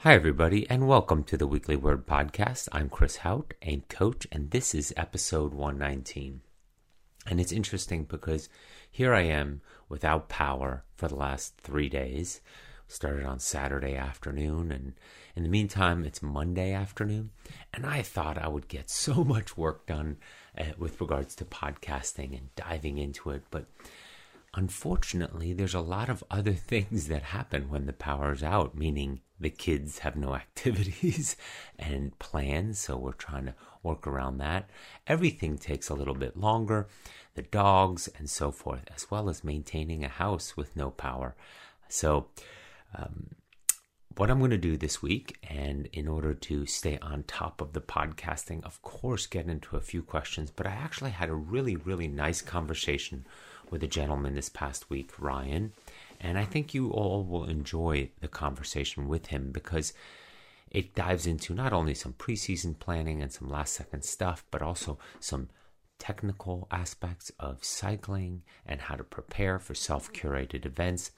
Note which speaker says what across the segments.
Speaker 1: Hi, everybody, and welcome to the Weekly Word Podcast. I'm Chris Hauth, a coach, and this is episode 119. And it's interesting because here I am without power for the last three days. Started on Saturday afternoon, and in the meantime, it's Monday afternoon. And I thought I would get so much work done uh, with regards to podcasting and diving into it, but unfortunately, there's a lot of other things that happen when the power's out, meaning the kids have no activities and plans, so we're trying to work around that. Everything takes a little bit longer, the dogs and so forth, as well as maintaining a house with no power. So, um, what I'm going to do this week, and in order to stay on top of the podcasting, of course, get into a few questions, but I actually had a really, really nice conversation with a gentleman this past week, Ryan. And I think you all will enjoy the conversation with him because it dives into not only some preseason planning and some last second stuff, but also some technical aspects of cycling and how to prepare for self curated events.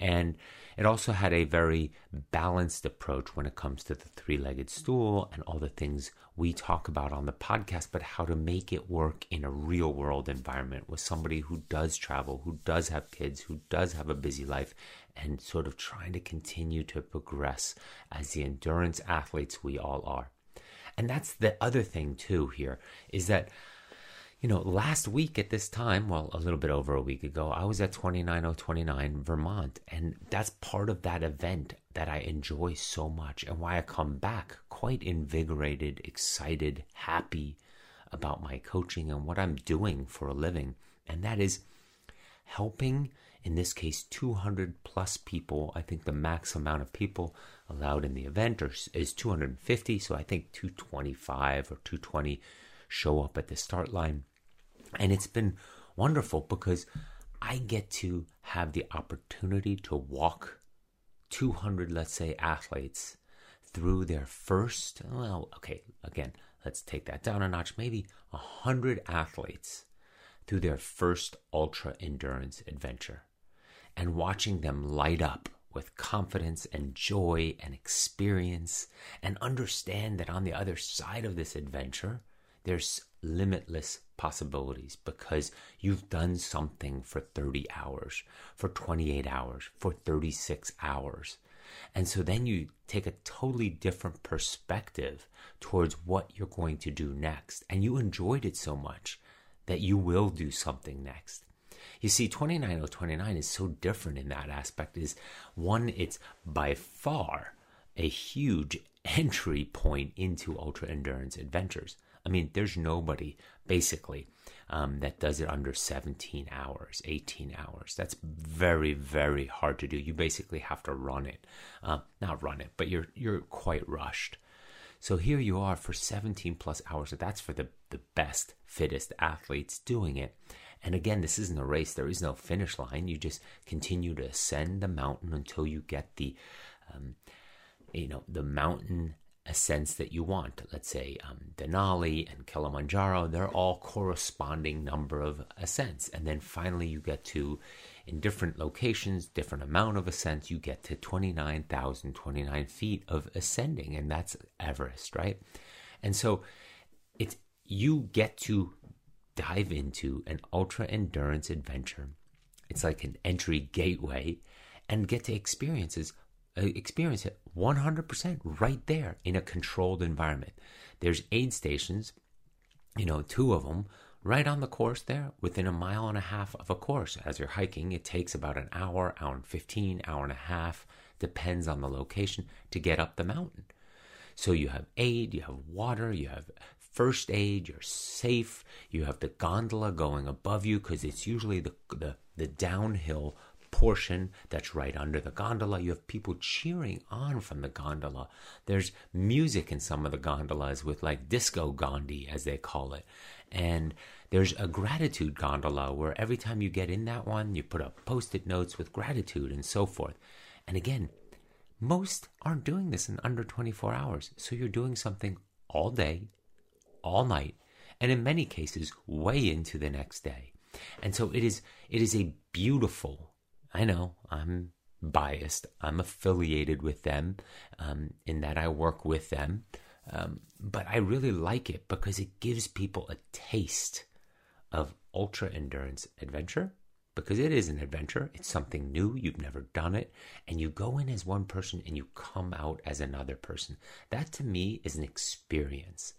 Speaker 1: And it also had a very balanced approach when it comes to the three legged stool and all the things we talk about on the podcast, but how to make it work in a real world environment with somebody who does travel, who does have kids, who does have a busy life, and sort of trying to continue to progress as the endurance athletes we all are. And that's the other thing, too, here is that you know, last week at this time, well, a little bit over a week ago, I was at 29029 Vermont. And that's part of that event that I enjoy so much and why I come back quite invigorated, excited, happy about my coaching and what I'm doing for a living. And that is helping, in this case, 200 plus people. I think the max amount of people allowed in the event is 250. So I think 225 or 220 show up at the start line and it's been wonderful because I get to have the opportunity to walk 200, let's say, athletes through their first, well, okay, again, let's take that down a notch, maybe 100 athletes through their first ultra endurance adventure and watching them light up with confidence and joy and experience and understand that on the other side of this adventure, there's limitless possibilities because you've done something for 30 hours, for 28 hours, for 36 hours. And so then you take a totally different perspective towards what you're going to do next. And you enjoyed it so much that you will do something next. You see, 29029 is so different in that aspect is one, it's by far a huge entry point into ultra endurance adventures. I mean, there's nobody basically um, that does it under 17 hours, 18 hours. That's very, very hard to do. You basically have to run it, uh, not run it, but you're you're quite rushed. So here you are for 17 plus hours. That's for the the best, fittest athletes doing it. And again, this isn't a race. There is no finish line. You just continue to ascend the mountain until you get the, um, you know, the mountain ascents that you want. Let's say um, Denali and Kilimanjaro, they're all corresponding number of ascents. And then finally you get to, in different locations, different amount of ascents, you get to 29,029 feet of ascending. And that's Everest, right? And so it's, you get to dive into an ultra endurance adventure. It's like an entry gateway and get to experiences experience it 100% right there in a controlled environment. There's aid stations, you know, two of them right on the course there within a mile and a half of a course. As you're hiking, it takes about an hour, hour and 15, hour and a half, depends on the location to get up the mountain. So you have aid, you have water, you have first aid, you're safe, you have the gondola going above you because it's usually the, the, the downhill portion that's right under the gondola. You have people cheering on from the gondola. There's music in some of the gondolas with like disco gondi, as they call it. And there's a gratitude gondola where every time you get in that one, you put up post it notes with gratitude and so forth. And again, most aren't doing this in under 24 hours. So you're doing something all day, all night, and in many cases, way into the next day. And so it is, it is a beautiful I know I'm biased. I'm affiliated with them um, in that I work with them. Um, but I really like it because it gives people a taste of ultra endurance adventure because it is an adventure. It's something new. You've never done it. And you go in as one person and you come out as another person. That to me is an experience.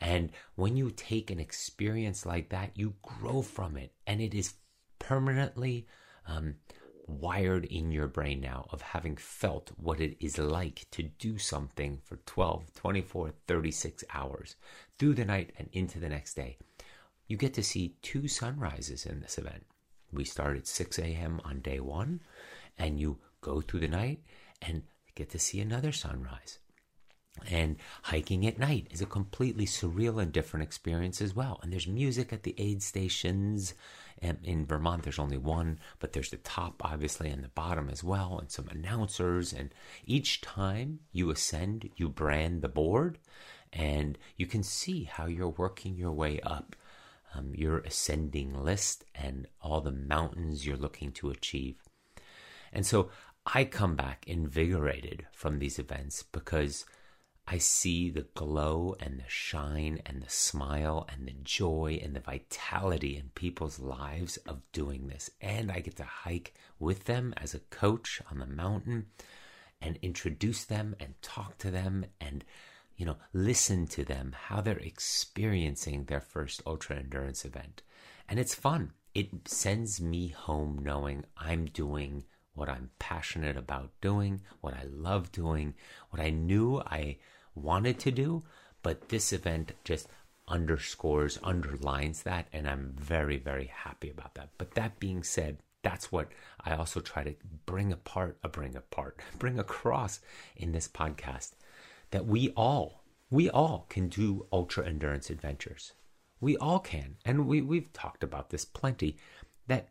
Speaker 1: And when you take an experience like that, you grow from it. And it is permanently um, wired in your brain now of having felt what it is like to do something for 12, 24, 36 hours through the night and into the next day. You get to see two sunrises in this event. We start at 6 a.m. on day one, and you go through the night and get to see another sunrise. And hiking at night is a completely surreal and different experience as well. And there's music at the aid stations. And in Vermont, there's only one, but there's the top, obviously, and the bottom as well, and some announcers. And each time you ascend, you brand the board, and you can see how you're working your way up um, your ascending list and all the mountains you're looking to achieve. And so I come back invigorated from these events because I see the glow and the shine and the smile and the joy and the vitality in people's lives of doing this. And I get to hike with them as a coach on the mountain and introduce them and talk to them and you know, listen to them, how they're experiencing their first ultra endurance event. And it's fun. It sends me home knowing I'm doing what I'm passionate about doing, what I love doing, what I knew I wanted to do. But this event just underscores, underlines that. And I'm very, very happy about that. But that being said, that's what I also try to bring apart, uh, bring apart, bring across in this podcast that we all, we all can do ultra endurance adventures. We all can. And we, we've talked about this plenty that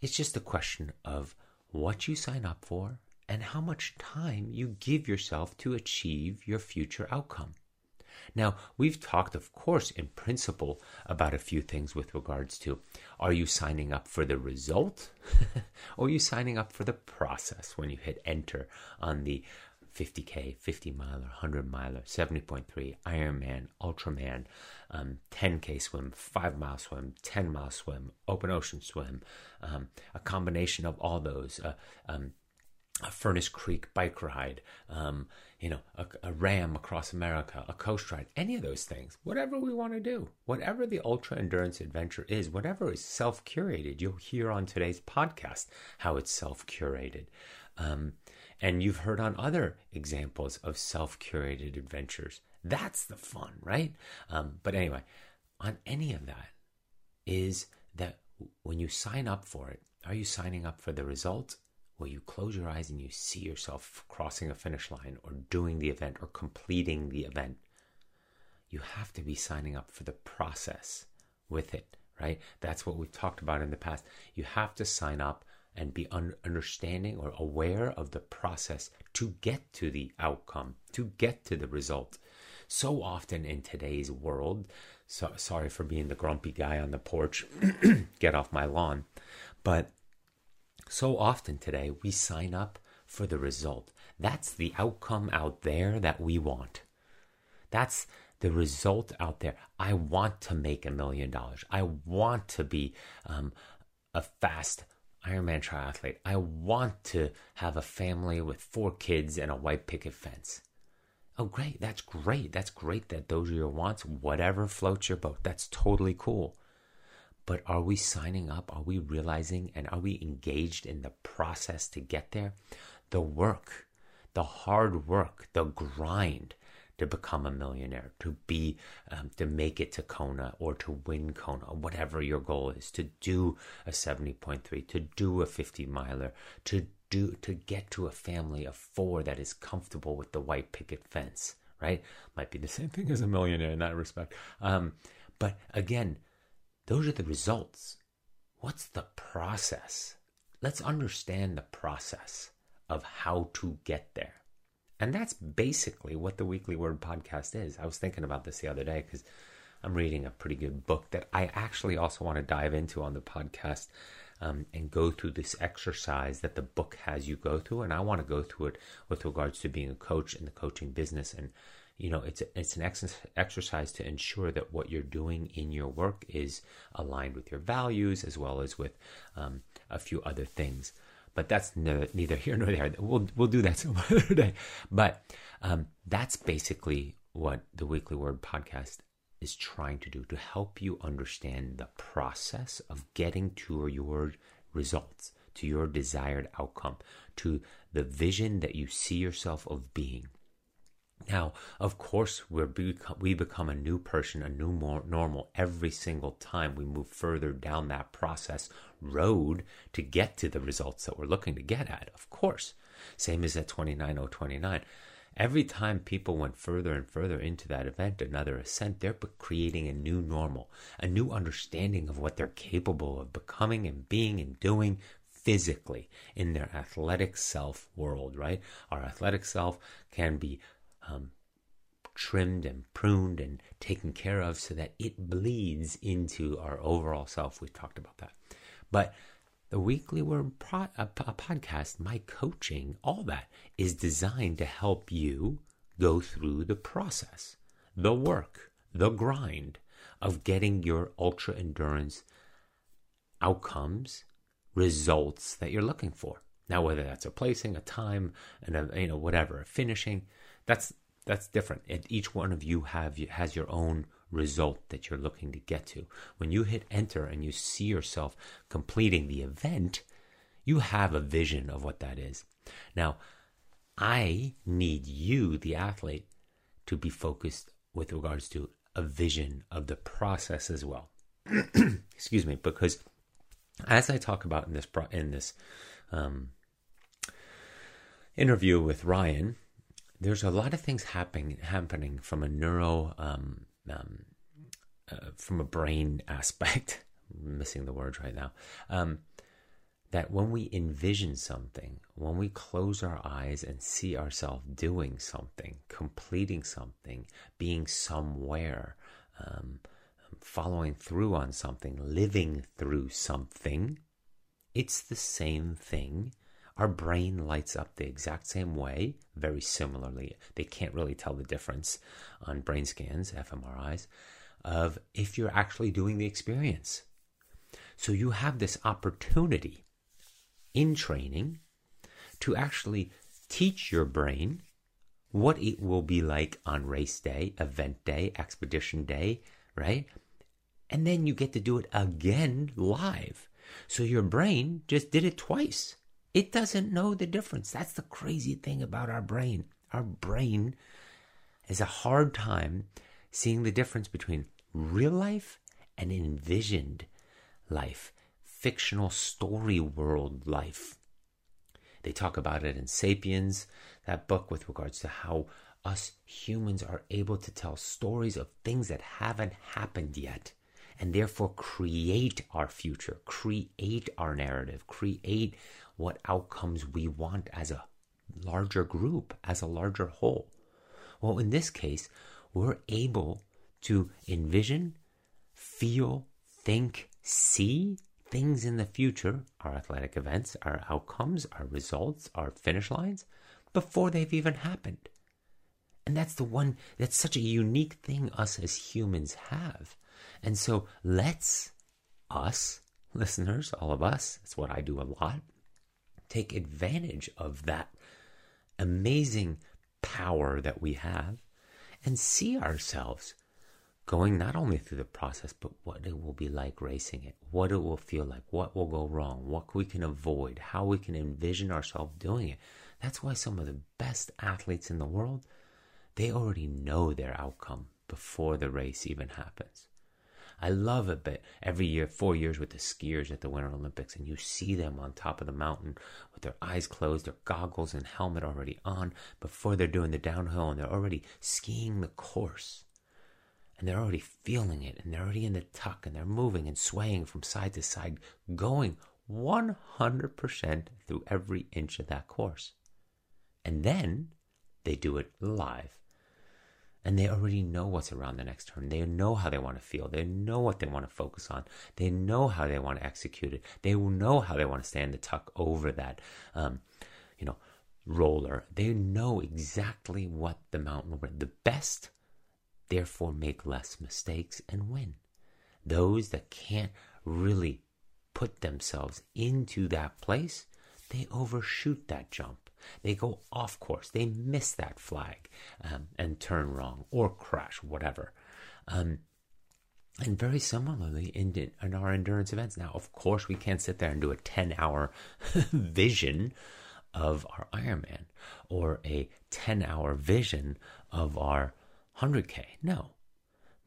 Speaker 1: it's just a question of what you sign up for and how much time you give yourself to achieve your future outcome. Now, we've talked, of course, in principle about a few things with regards to are you signing up for the result or are you signing up for the process when you hit enter on the 50K, 50 miler, 100 miler, 70.3, Ironman, Ultraman, um, 10K swim, 5 mile swim, 10 mile swim, open ocean swim, um, a combination of all those, uh, um, a Furnace Creek bike ride, um, you know, a, a, RAAM across America, a coast ride, any of those things, whatever we want to do, whatever the ultra endurance adventure is, whatever is self curated, you'll hear on today's podcast how it's self curated. Um, and you've heard on other examples of self curated adventures. That's the fun, right? Um, but anyway, on any of that is that when you sign up for it, are you signing up for the result? Where you close your eyes and you see yourself crossing a finish line or doing the event or completing the event. You have to be signing up for the process with it, right? That's what we've talked about in the past. You have to sign up and be un- understanding or aware of the process to get to the outcome, to get to the result. So often in today's world, so, sorry for being the grumpy guy on the porch, get off my lawn, but so often today we sign up for the result. That's the outcome out there that we want. That's the result out there. I want to make a million dollars. I want to be um, a fast Ironman triathlete. I want to have a family with four kids and a white picket fence. Oh, great. That's great. That's great that those are your wants. Whatever floats your boat. That's totally cool. But are we signing up? Are we realizing and are we engaged in the process to get there? The work, the hard work, the grind, to become a millionaire, to be, um, to make it to Kona or to win Kona, whatever your goal is, to do a 70.3, to do a 50 miler, to do, to get to a family of four that is comfortable with the white picket fence, right? Might be the same thing as a millionaire in that respect. Um, but again, those are the results. What's the process? Let's understand the process of how to get there. And that's basically what the Weekly Word podcast is. I was thinking about this the other day because I'm reading a pretty good book that I actually also want to dive into on the podcast. um, and go through this exercise that the book has you go through. And I want to go through it with regards to being a coach in the coaching business. And, you know, it's, it's an ex- exercise to ensure that what you're doing in your work is aligned with your values as well as with um, a few other things. But that's no, neither here nor there. We'll, we'll do that some other day. But um, that's basically what the Weekly Word podcast is trying to do to help you understand the process of getting to your results, to your desired outcome, to the vision that you see yourself of being. Now, of course, we become, we become a new person, a new more normal every single time we move further down that process road to get to the results that we're looking to get at. Of course, same as at 29029 Every time people went further and further into that event, another ascent, they're creating a new normal, a new understanding of what they're capable of becoming and being and doing physically in their athletic self world, right? Our athletic self can be um, trimmed and pruned and taken care of so that it bleeds into our overall self. We've talked about that. But the weekly word pro- a, a podcast, my coaching, all that is designed to help you go through the process, the work, the grind of getting your ultra endurance outcomes, results that you're looking for. Now, whether that's a placing, a time, and a, you know whatever, a finishing, that's that's different. And each one of you have has your own result that you're looking to get to. When you hit enter and you see yourself completing the event, you have a vision of what that is. Now, I need you, the athlete, to be focused with regards to a vision of the process as well. Excuse me, because as I talk about in this pro- in this um, interview with Ryan, there's a lot of things happening happening from a neuro um, um, uh, from a brain aspect. Missing the words right now. Um, that when we envision something, when we close our eyes and see ourselves doing something, completing something, being somewhere, um, following through on something, living through something, it's the same thing. Our brain lights up the exact same way, very similarly. They can't really tell the difference on brain scans, fMRIs, of if you're actually doing the experience. So you have this opportunity in training to actually teach your brain what it will be like on race day, event day, expedition day, right? And then you get to do it again live. So your brain just did it twice. It doesn't know the difference. That's the crazy thing about our brain. Our brain has a hard time seeing the difference between real life and envisioned life, fictional story world life. They talk about it in Sapiens, that book with regards to how us humans are able to tell stories of things that haven't happened yet and therefore create our future, create our narrative, create what outcomes we want as a larger group, as a larger whole. Well, in this case, we're able to envision, feel, think, see things in the future, our athletic events, our outcomes, our results, our finish lines, before they've even happened. And that's the one, that's such a unique thing us as humans have. And so let's, us, listeners, all of us, that's what I do a lot, take advantage of that amazing power that we have and see ourselves going not only through the process, but what it will be like racing it, what it will feel like, what will go wrong, what we can avoid, how we can envision ourselves doing it. That's why some of the best athletes in the world, they already know their outcome before the race even happens. I love it, but every year, four years with the skiers at the Winter Olympics, and you see them on top of the mountain with their eyes closed, their goggles and helmet already on before they're doing the downhill, and they're already skiing the course. And they're already feeling it, and they're already in the tuck, and they're moving and swaying from side to side, going 100% through every inch of that course. And then they do it live and they already know what's around the next turn. They know how they want to feel. They know what they want to focus on. They know how they want to execute it. They will know how they want to stand the tuck over that, um, you know, roller. They know exactly what the mountain will bring. The best, therefore, make less mistakes and win. Those that can't really put themselves into that place, they overshoot that jump. They go off course. They miss that flag um, and turn wrong or crash, whatever. Um, and very similarly in, in our endurance events. Now, of course, we can't sit there and do a 10 hour vision of our Ironman or a 10 hour vision of our 100K. No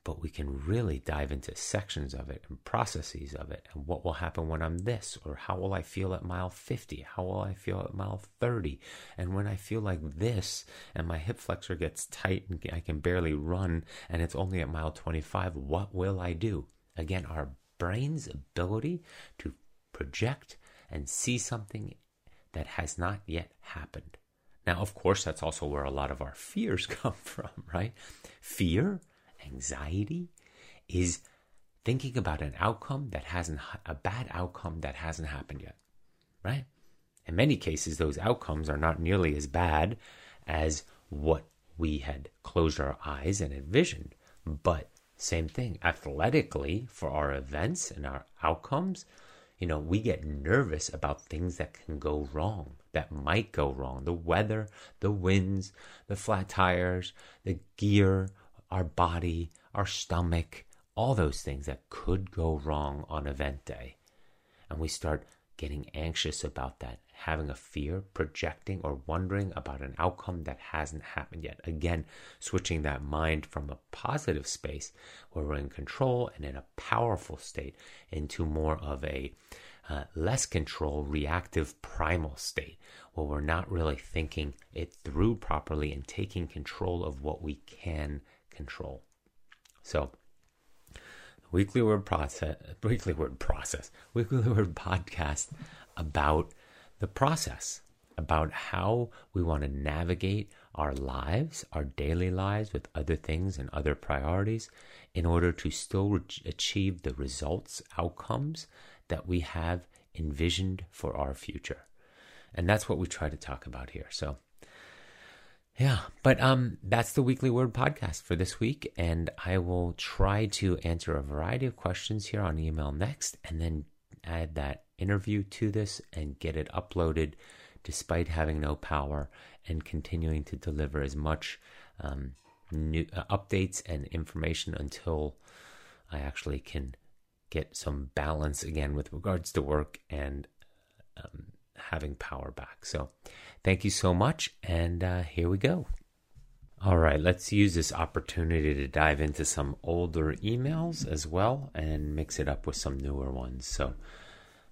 Speaker 1: but we can really dive into sections of it and processes of it and what will happen when I'm this or how will I feel at mile 50 how will I feel at mile 30 and when I feel like this and my hip flexor gets tight and I can barely run and it's only at mile 25 what will I do? Again our brain's ability to project and see something that has not yet happened. Now of course that's also where a lot of our fears come from right? Fear anxiety is thinking about an outcome that hasn't a bad outcome that hasn't happened yet right? In many cases those outcomes are not nearly as bad as what we had closed our eyes and envisioned. But same thing athletically for our events and our outcomes you know we get nervous about things that can go wrong that might go wrong. The weather the winds the flat tires the gear our body, our stomach, all those things that could go wrong on event day. And we start getting anxious about that, having a fear, projecting, or wondering about an outcome that hasn't happened yet. Again, switching that mind from a positive space where we're in control and in a powerful state into more of a uh, less control, reactive, primal state where we're not really thinking it through properly and taking control of what we can control. So, weekly word process, weekly word process, weekly word podcast about the process, about how we want to navigate our lives, our daily lives with other things and other priorities in order to still re- achieve the results, outcomes that we have envisioned for our future. And that's what we try to talk about here. So, yeah, but um, that's the weekly word podcast for this week, and I will try to answer a variety of questions here on email next, and then add that interview to this and get it uploaded, despite having no power, and continuing to deliver as much um, new uh, updates and information until I actually can get some balance again with regards to work and um, having power back. So. Thank you so much, and uh, here we go. All right, let's use this opportunity to dive into some older emails as well and mix it up with some newer ones. So,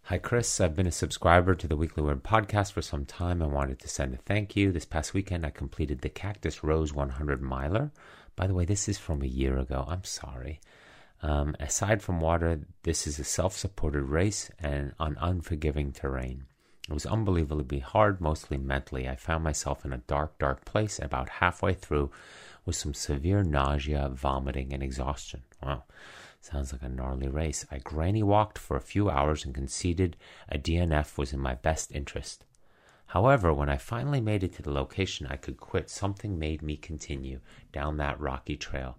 Speaker 1: hi, Chris. I've been a subscriber to the Weekly Word podcast for some time I wanted to send a thank you. This past weekend, I completed the Cactus Rose 100 miler. By the way, this is from a year ago. I'm sorry. Um, aside from water, this is a self supported race and on unforgiving terrain. It was unbelievably hard, mostly mentally. I found myself in a dark, dark place about halfway through with some severe nausea, vomiting, and exhaustion. Wow, sounds like a gnarly race. I granny walked for a few hours and conceded a DNF was in my best interest. However, when I finally made it to the location I could quit, something made me continue down that rocky trail.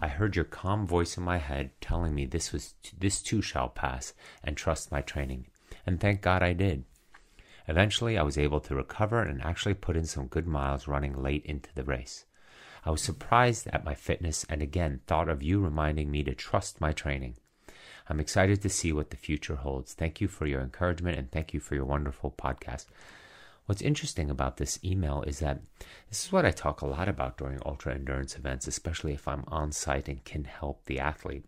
Speaker 1: I heard your calm voice in my head telling me this was this too shall pass and trust my training. And thank God I did. Eventually, I was able to recover and actually put in some good miles running late into the race. I was surprised at my fitness and again thought of you reminding me to trust my training. I'm excited to see what the future holds. Thank you for your encouragement and thank you for your wonderful podcast. What's interesting about this email is that this is what I talk a lot about during ultra endurance events, especially if I'm on site and can help the athlete.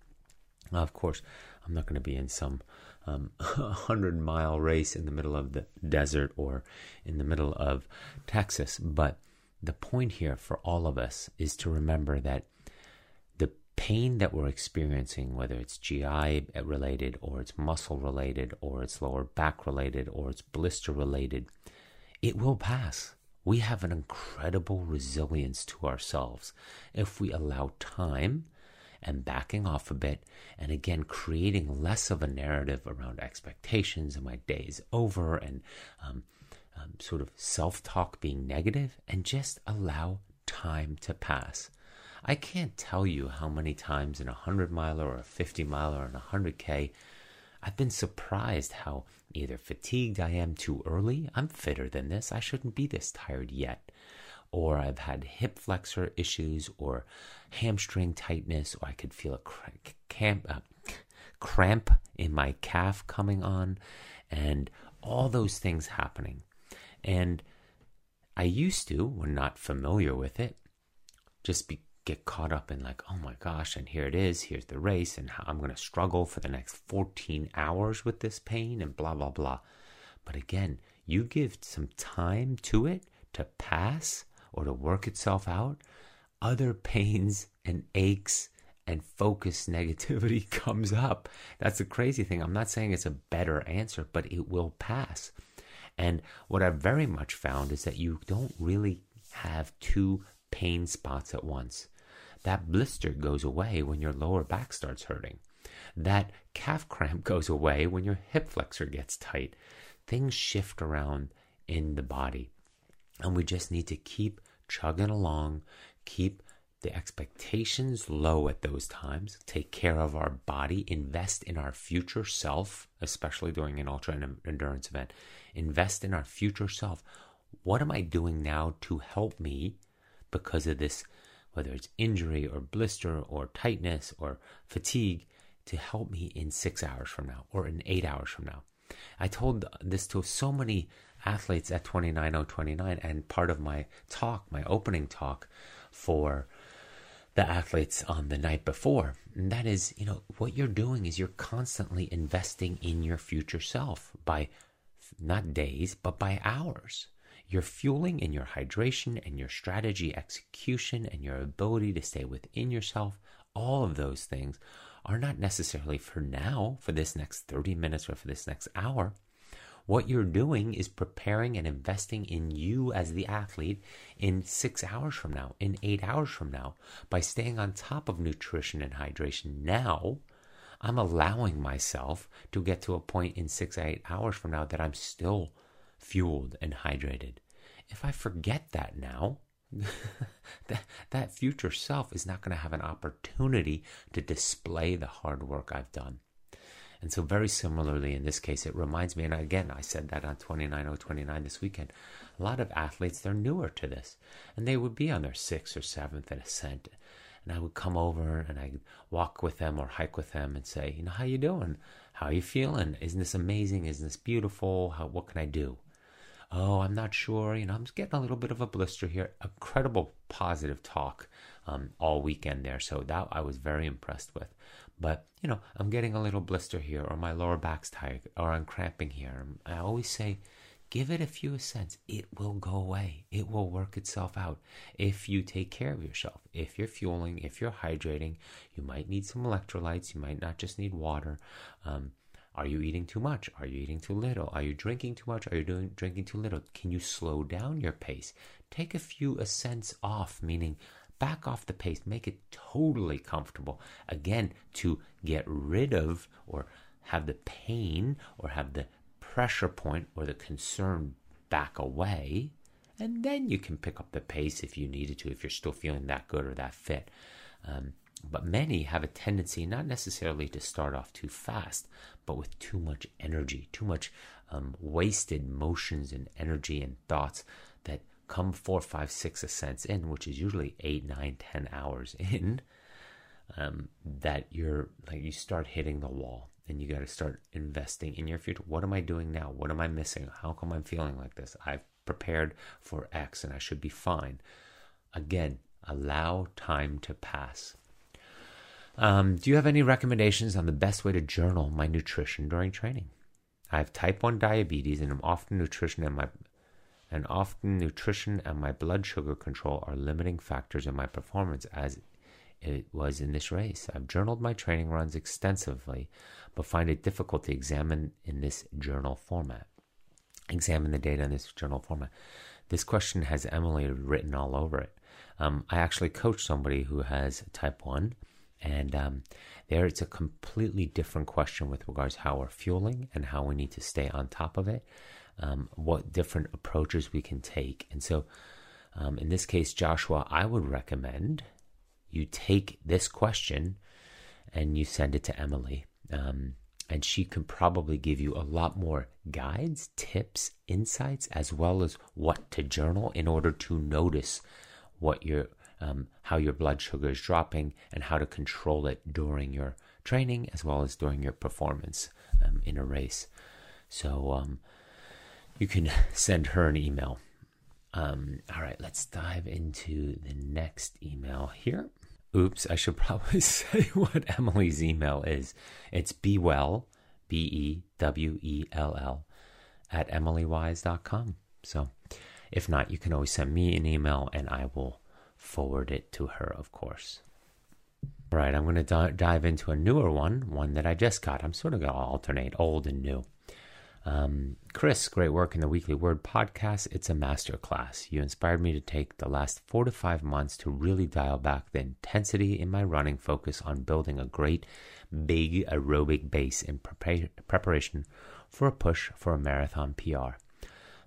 Speaker 1: Now, of course, I'm not going to be in some um, 100 mile race in the middle of the desert or in the middle of Texas. But the point here for all of us is to remember that the pain that we're experiencing, whether it's GI related or it's muscle related or it's lower back related or it's blister related, it will pass. we have an incredible resilience to ourselves if we allow time and backing off a bit, and again, creating less of a narrative around expectations and my day is over and um, um, sort of self talk being negative, and just allow time to pass. I can't tell you how many times in a 100 miler or a 50 miler and a 100K I've been surprised how either fatigued I am too early, I'm fitter than this, I shouldn't be this tired yet, or I've had hip flexor issues or hamstring tightness, or I could feel a cramp, uh, cramp in my calf coming on, and all those things happening. And I used to, when not familiar with it, just be get caught up in like, oh my gosh, and here it is, here's the race, and I'm going to struggle for the next 14 hours with this pain, and blah, blah, blah. But again, you give some time to it to pass or to work itself out, other pains and aches and focus negativity comes up. That's the crazy thing. I'm not saying it's a better answer, but it will pass. And what I've very much found is that you don't really have two pain spots at once. That blister goes away when your lower back starts hurting. That calf cramp goes away when your hip flexor gets tight. Things shift around in the body. And we just need to keep chugging along, keep the expectations low at those times, take care of our body, invest in our future self, especially during an ultra endurance event. Invest in our future self. What am I doing now to help me because of this whether it's injury or blister or tightness or fatigue, to help me in six hours from now or in eight hours from now. I told this to so many athletes at 29029 and part of my talk, my opening talk for the athletes on the night before. And that is, you know, what you're doing is you're constantly investing in your future self by not days, but by hours your fueling and your hydration and your strategy execution and your ability to stay within yourself, all of those things are not necessarily for now, for this next 30 minutes or for this next hour. What you're doing is preparing and investing in you as the athlete in six hours from now, in eight hours from now. By staying on top of nutrition and hydration now, I'm allowing myself to get to a point in six, eight hours from now that I'm still fueled and hydrated. If I forget that now, that, that future self is not going to have an opportunity to display the hard work I've done. And so, very similarly, in this case, it reminds me, and again, I said that on 29029 this weekend. A lot of athletes, they're newer to this, and they would be on their sixth or seventh ascent. And I would come over and I'd walk with them or hike with them and say, you know, how you doing? How are you feeling? Isn't this amazing? Isn't this beautiful? How, what can I do? oh, I'm not sure. You know, I'm getting a little bit of a blister here. Incredible positive talk um, all weekend there. So that I was very impressed with. But, you know, I'm getting a little blister here, or my lower back's tired, or I'm cramping here. I always say, give it a few cents. It will go away. It will work itself out if you take care of yourself. If you're fueling, if you're hydrating, you might need some electrolytes. You might not just need water. Um, are you eating too much? Are you eating too little? Are you drinking too much? Are you doing drinking too little? Can you slow down your pace? Take a few ascents off, meaning back off the pace, make it totally comfortable. Again, to get rid of or have the pain or have the pressure point or the concern back away. And then you can pick up the pace if you needed to, if you're still feeling that good or that fit. Um, but many have a tendency not necessarily to start off too fast, but with too much energy, too much um, wasted motions and energy and thoughts that come four, five, six ascents in, which is usually eight, nine, ten hours in. Um, that you're like you start hitting the wall and you got to start investing in your future. What am I doing now? What am I missing? How come I'm feeling like this? I've prepared for X and I should be fine. Again, allow time to pass. Um, do you have any recommendations on the best way to journal my nutrition during training? I have type 1 diabetes and I'm often nutrition and my and often nutrition and my blood sugar control are limiting factors in my performance as it was in this race. I've journaled my training runs extensively, but find it difficult to examine in this journal format. Examine the data in this journal format. This question has Emily written all over it. Um, I actually coach somebody who has type 1, and um, there it's a completely different question with regards how we're fueling and how we need to stay on top of it, um, what different approaches we can take. And so, um, in this case, Joshua, I would recommend you take this question and you send it to Emily. Um, and she can probably give you a lot more guides, tips, insights, as well as what to journal in order to notice what your um, how your blood sugar is dropping and how to control it during your training as well as during your performance um, in a race. So um, you can send her an email. Um, all right, let's dive into the next email here. Oops, I should probably say what Emily's email is. It's be well, B E W E L L, at emilywise.com. So if not, you can always send me an email and I will forward it to her, of course. All right, I'm going to di- dive into a newer one, one that I just got. I'm sort of going to alternate old and new. Um, Chris, great work in the Weekly Word podcast. It's a master class. You inspired me to take the last four to five months to really dial back the intensity in my running focus on building a great big aerobic base in pre- preparation for a push for a marathon PR,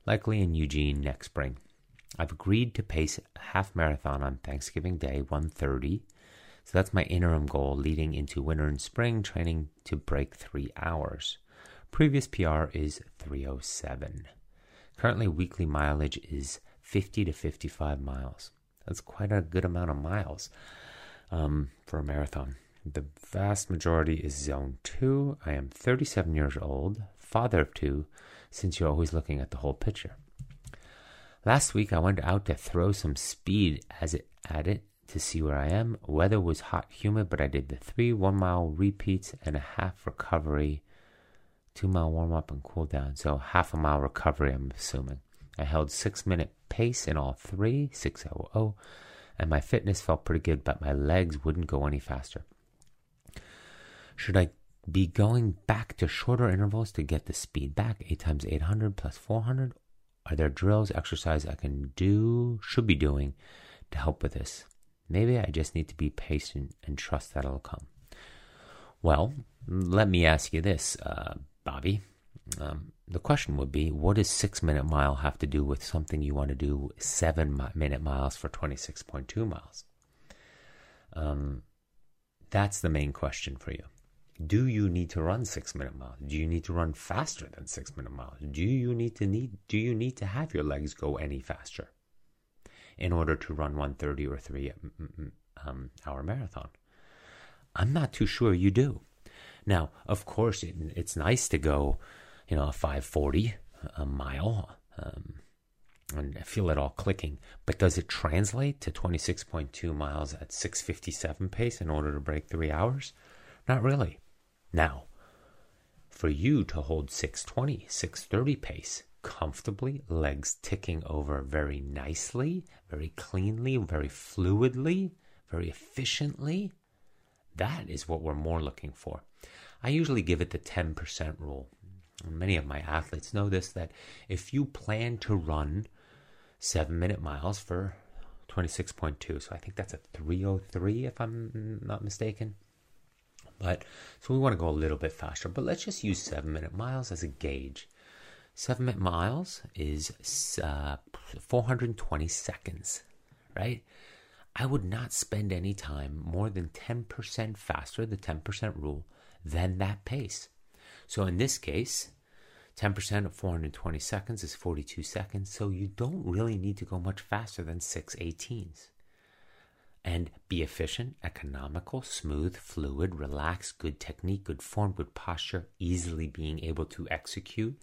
Speaker 1: likely in Eugene next spring. I've agreed to pace a half marathon on Thanksgiving Day, 130. So that's my interim goal leading into winter and spring training to break three hours. Previous PR is 307. Currently, weekly mileage is 50 to 55 miles. That's quite a good amount of miles um, for a marathon. The vast majority is zone two. I am 37 years old, father of two, since you're always looking at the whole picture. Last week I went out to throw some speed as it at it to see where I am. Weather was hot, humid, but I did the three one mile repeats and a half recovery, two mile warm up and cool down. So half a mile recovery, I'm assuming. I held six minute pace in all three, 600, and my fitness felt pretty good, but my legs wouldn't go any faster. Should I be going back to shorter intervals to get the speed back, 8 times 800 plus 400, are there drills, exercise I can do, should be doing to help with this? Maybe I just need to be patient and trust that it'll come. Well, let me ask you this, uh, Bobby. Um, the question would be what does six minute mile have to do with something you want to do seven minute miles for 26.2 miles? Um, that's the main question for you do you need to run six minute miles? Do you need to run faster than six minute miles? Do you need to need do you need to have your legs go any faster in order to run 130 or three mm, mm, mm, um, hour marathon? I'm not too sure you do. Now, of course, it, it's nice to go, you know, a 540 a mile um, and feel it all clicking. But does it translate to 26.2 miles at 657 pace in order to break three hours? Not really. Now, for you to hold 620, 630 pace comfortably, legs ticking over very nicely, very cleanly, very fluidly, very efficiently, that is what we're more looking for. I usually give it the 10% rule. Many of my athletes know this that if you plan to run seven minute miles for 26.2, so I think that's a 303 if I'm not mistaken. But so we want to go a little bit faster, but let's just use seven minute miles as a gauge. Seven minute miles is uh, 420 seconds, right? I would not spend any time more than 10% faster, the 10% rule, than that pace. So in this case, 10% of 420 seconds is 42 seconds, so you don't really need to go much faster than 618s and be efficient, economical, smooth, fluid, relaxed, good technique, good form, good posture, easily being able to execute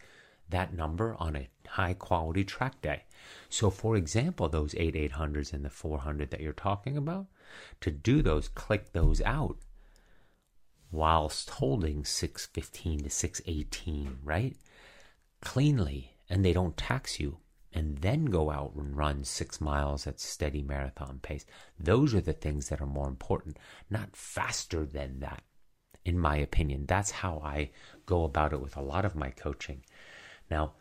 Speaker 1: that number on a high quality track day. So, for example, those 8 800s and the 400 that you're talking about, to do those, click those out whilst holding 615 to 618, right? Cleanly, and they don't tax you and then go out and run six miles at steady marathon pace. Those are the things that are more important, not faster than that, in my opinion. That's how I go about it with a lot of my coaching. Now,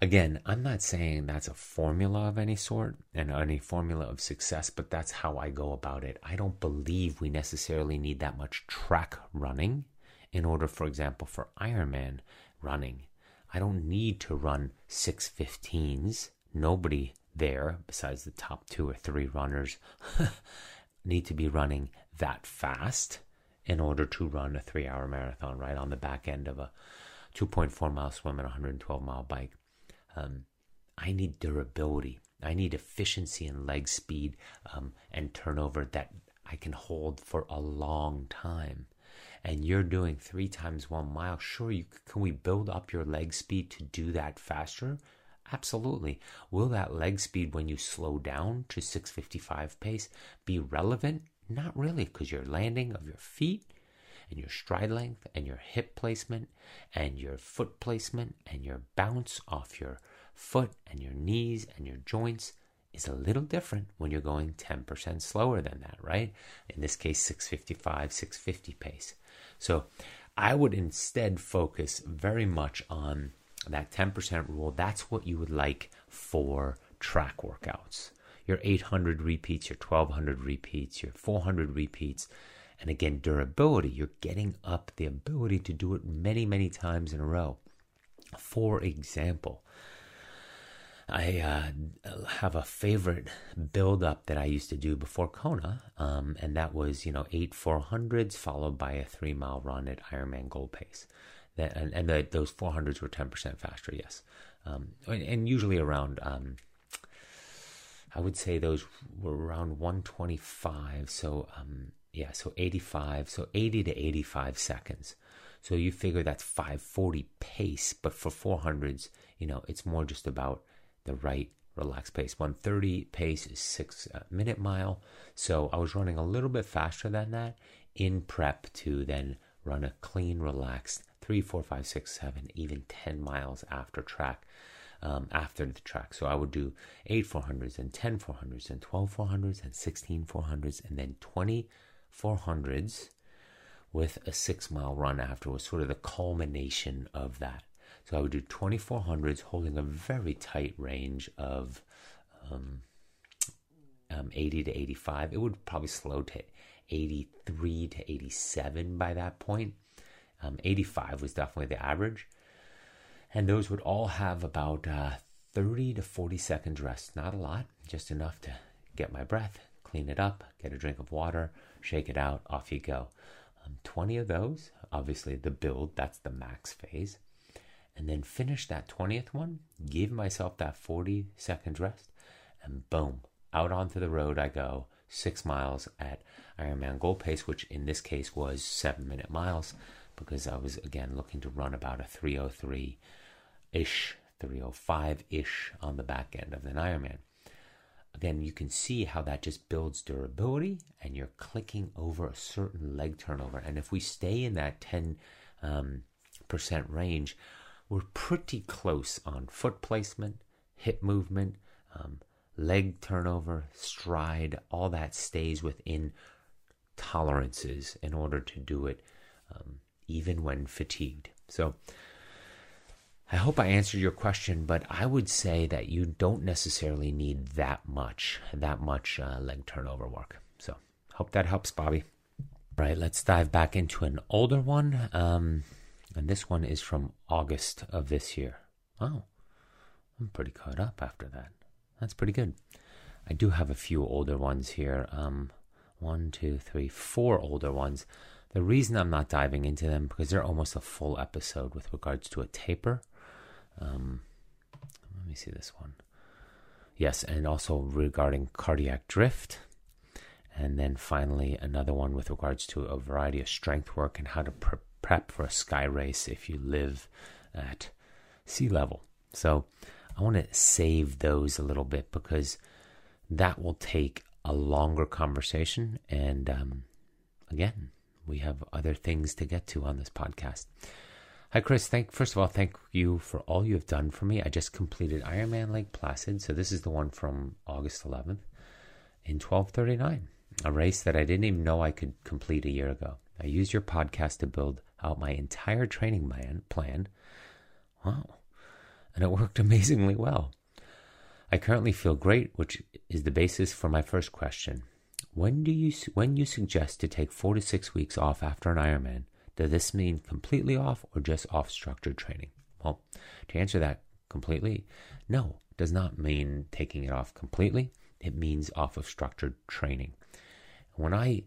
Speaker 1: again, I'm not saying that's a formula of any sort and any formula of success, but that's how I go about it. I don't believe we necessarily need that much track running in order, for example, for Ironman running. I don't need to run 615s. Nobody there, besides the top two or three runners, need to be running that fast in order to run a three hour marathon, right? On the back end of a 2.4 mile swim and 112 mile bike. Um, I need durability. I need efficiency and leg speed um, and turnover that I can hold for a long time. And you're doing three times one mile. Sure, you can we build up your leg speed to do that faster? Absolutely. Will that leg speed when you slow down to 655 pace be relevant? Not really, because your landing of your feet and your stride length and your hip placement and your foot placement and your bounce off your foot and your knees and your joints is a little different when you're going 10% slower than that, right? In this case, 655, 650 pace. So I would instead focus very much on that 10% rule. That's what you would like for track workouts. Your 800 repeats, your 1200 repeats, your 400 repeats. And again, durability. You're getting up the ability to do it many, many times in a row. For example, I uh, have a favorite build up that I used to do before Kona, um, and that was you know eight 400s followed by a three mile run at Ironman Gold Pace. That, and, and the, those 400s were 10% faster, yes. Um, and, and, usually around, um, I would say those were around 125. So, um, yeah, so 85, so 80 to 85 seconds. So you figure that's 540 pace, but for 400s, you know, it's more just about the right relaxed pace. 130 pace is six uh, minute mile. So I was running a little bit faster than that in prep to then run a clean, relaxed three, four, five, six, seven, even 10 miles after track. Um, after the track. So I would do 8 400s and 10 400s and 12 400s and 16 400s and then 20 400s with a six mile run afterwards, sort of the culmination of that. So I would do 2400s holding a very tight range of um, um, 80 to 85. It would probably slow to 83 to 87 by that point. Um, 85 was definitely the average. And those would all have about uh, 30 to 40 seconds rest. Not a lot, just enough to get my breath, clean it up, get a drink of water, shake it out, off you go. Um, 20 of those, obviously the build, that's the max phase and then finish that 20th one, give myself that 40 second rest, and boom, out onto the road I go, six miles at Ironman Gold Pace, which in this case was seven minute miles because I was again looking to run about a 303 ish, 305 ish on the back end of an Ironman. Again, you can see how that just builds durability and you're clicking over a certain leg turnover. And if we stay in that 10 um, percent range, we're pretty close on foot placement, hip movement, um, leg turnover, stride, all that stays within tolerances in order to do it um, even when fatigued. So, I hope I answered your question, but I would say that you don't necessarily need that much, that much uh, leg turnover work. So, hope that helps, Bobby. All right, let's dive back into an older one. Um, and this one is from August of this year. Oh, I'm pretty caught up after that. That's pretty good. I do have a few older ones here. Um, one, two, three, four older ones. The reason I'm not diving into them because they're almost a full episode with regards to a taper. Um, let me see this one. Yes, and also regarding cardiac drift. And then finally, another one with regards to a variety of strength work and how to pre- prep for a sky race if you live at sea level. So I want to save those a little bit because that will take a longer conversation. And um, again, we have other things to get to on this podcast. Hi, Chris. Thank first of all, thank you for all you have done for me. I just completed Ironman Lake Placid, so this is the one from August 11th in 12:39, a race that I didn't even know I could complete a year ago. I used your podcast to build out my entire training plan. plan. Wow. and it worked amazingly well. I currently feel great, which is the basis for my first question. When do you when you suggest to take 4 to 6 weeks off after an Ironman, does this mean completely off or just off structured training? Well, to answer that completely, no, does not mean taking it off completely. It means off of structured training. When I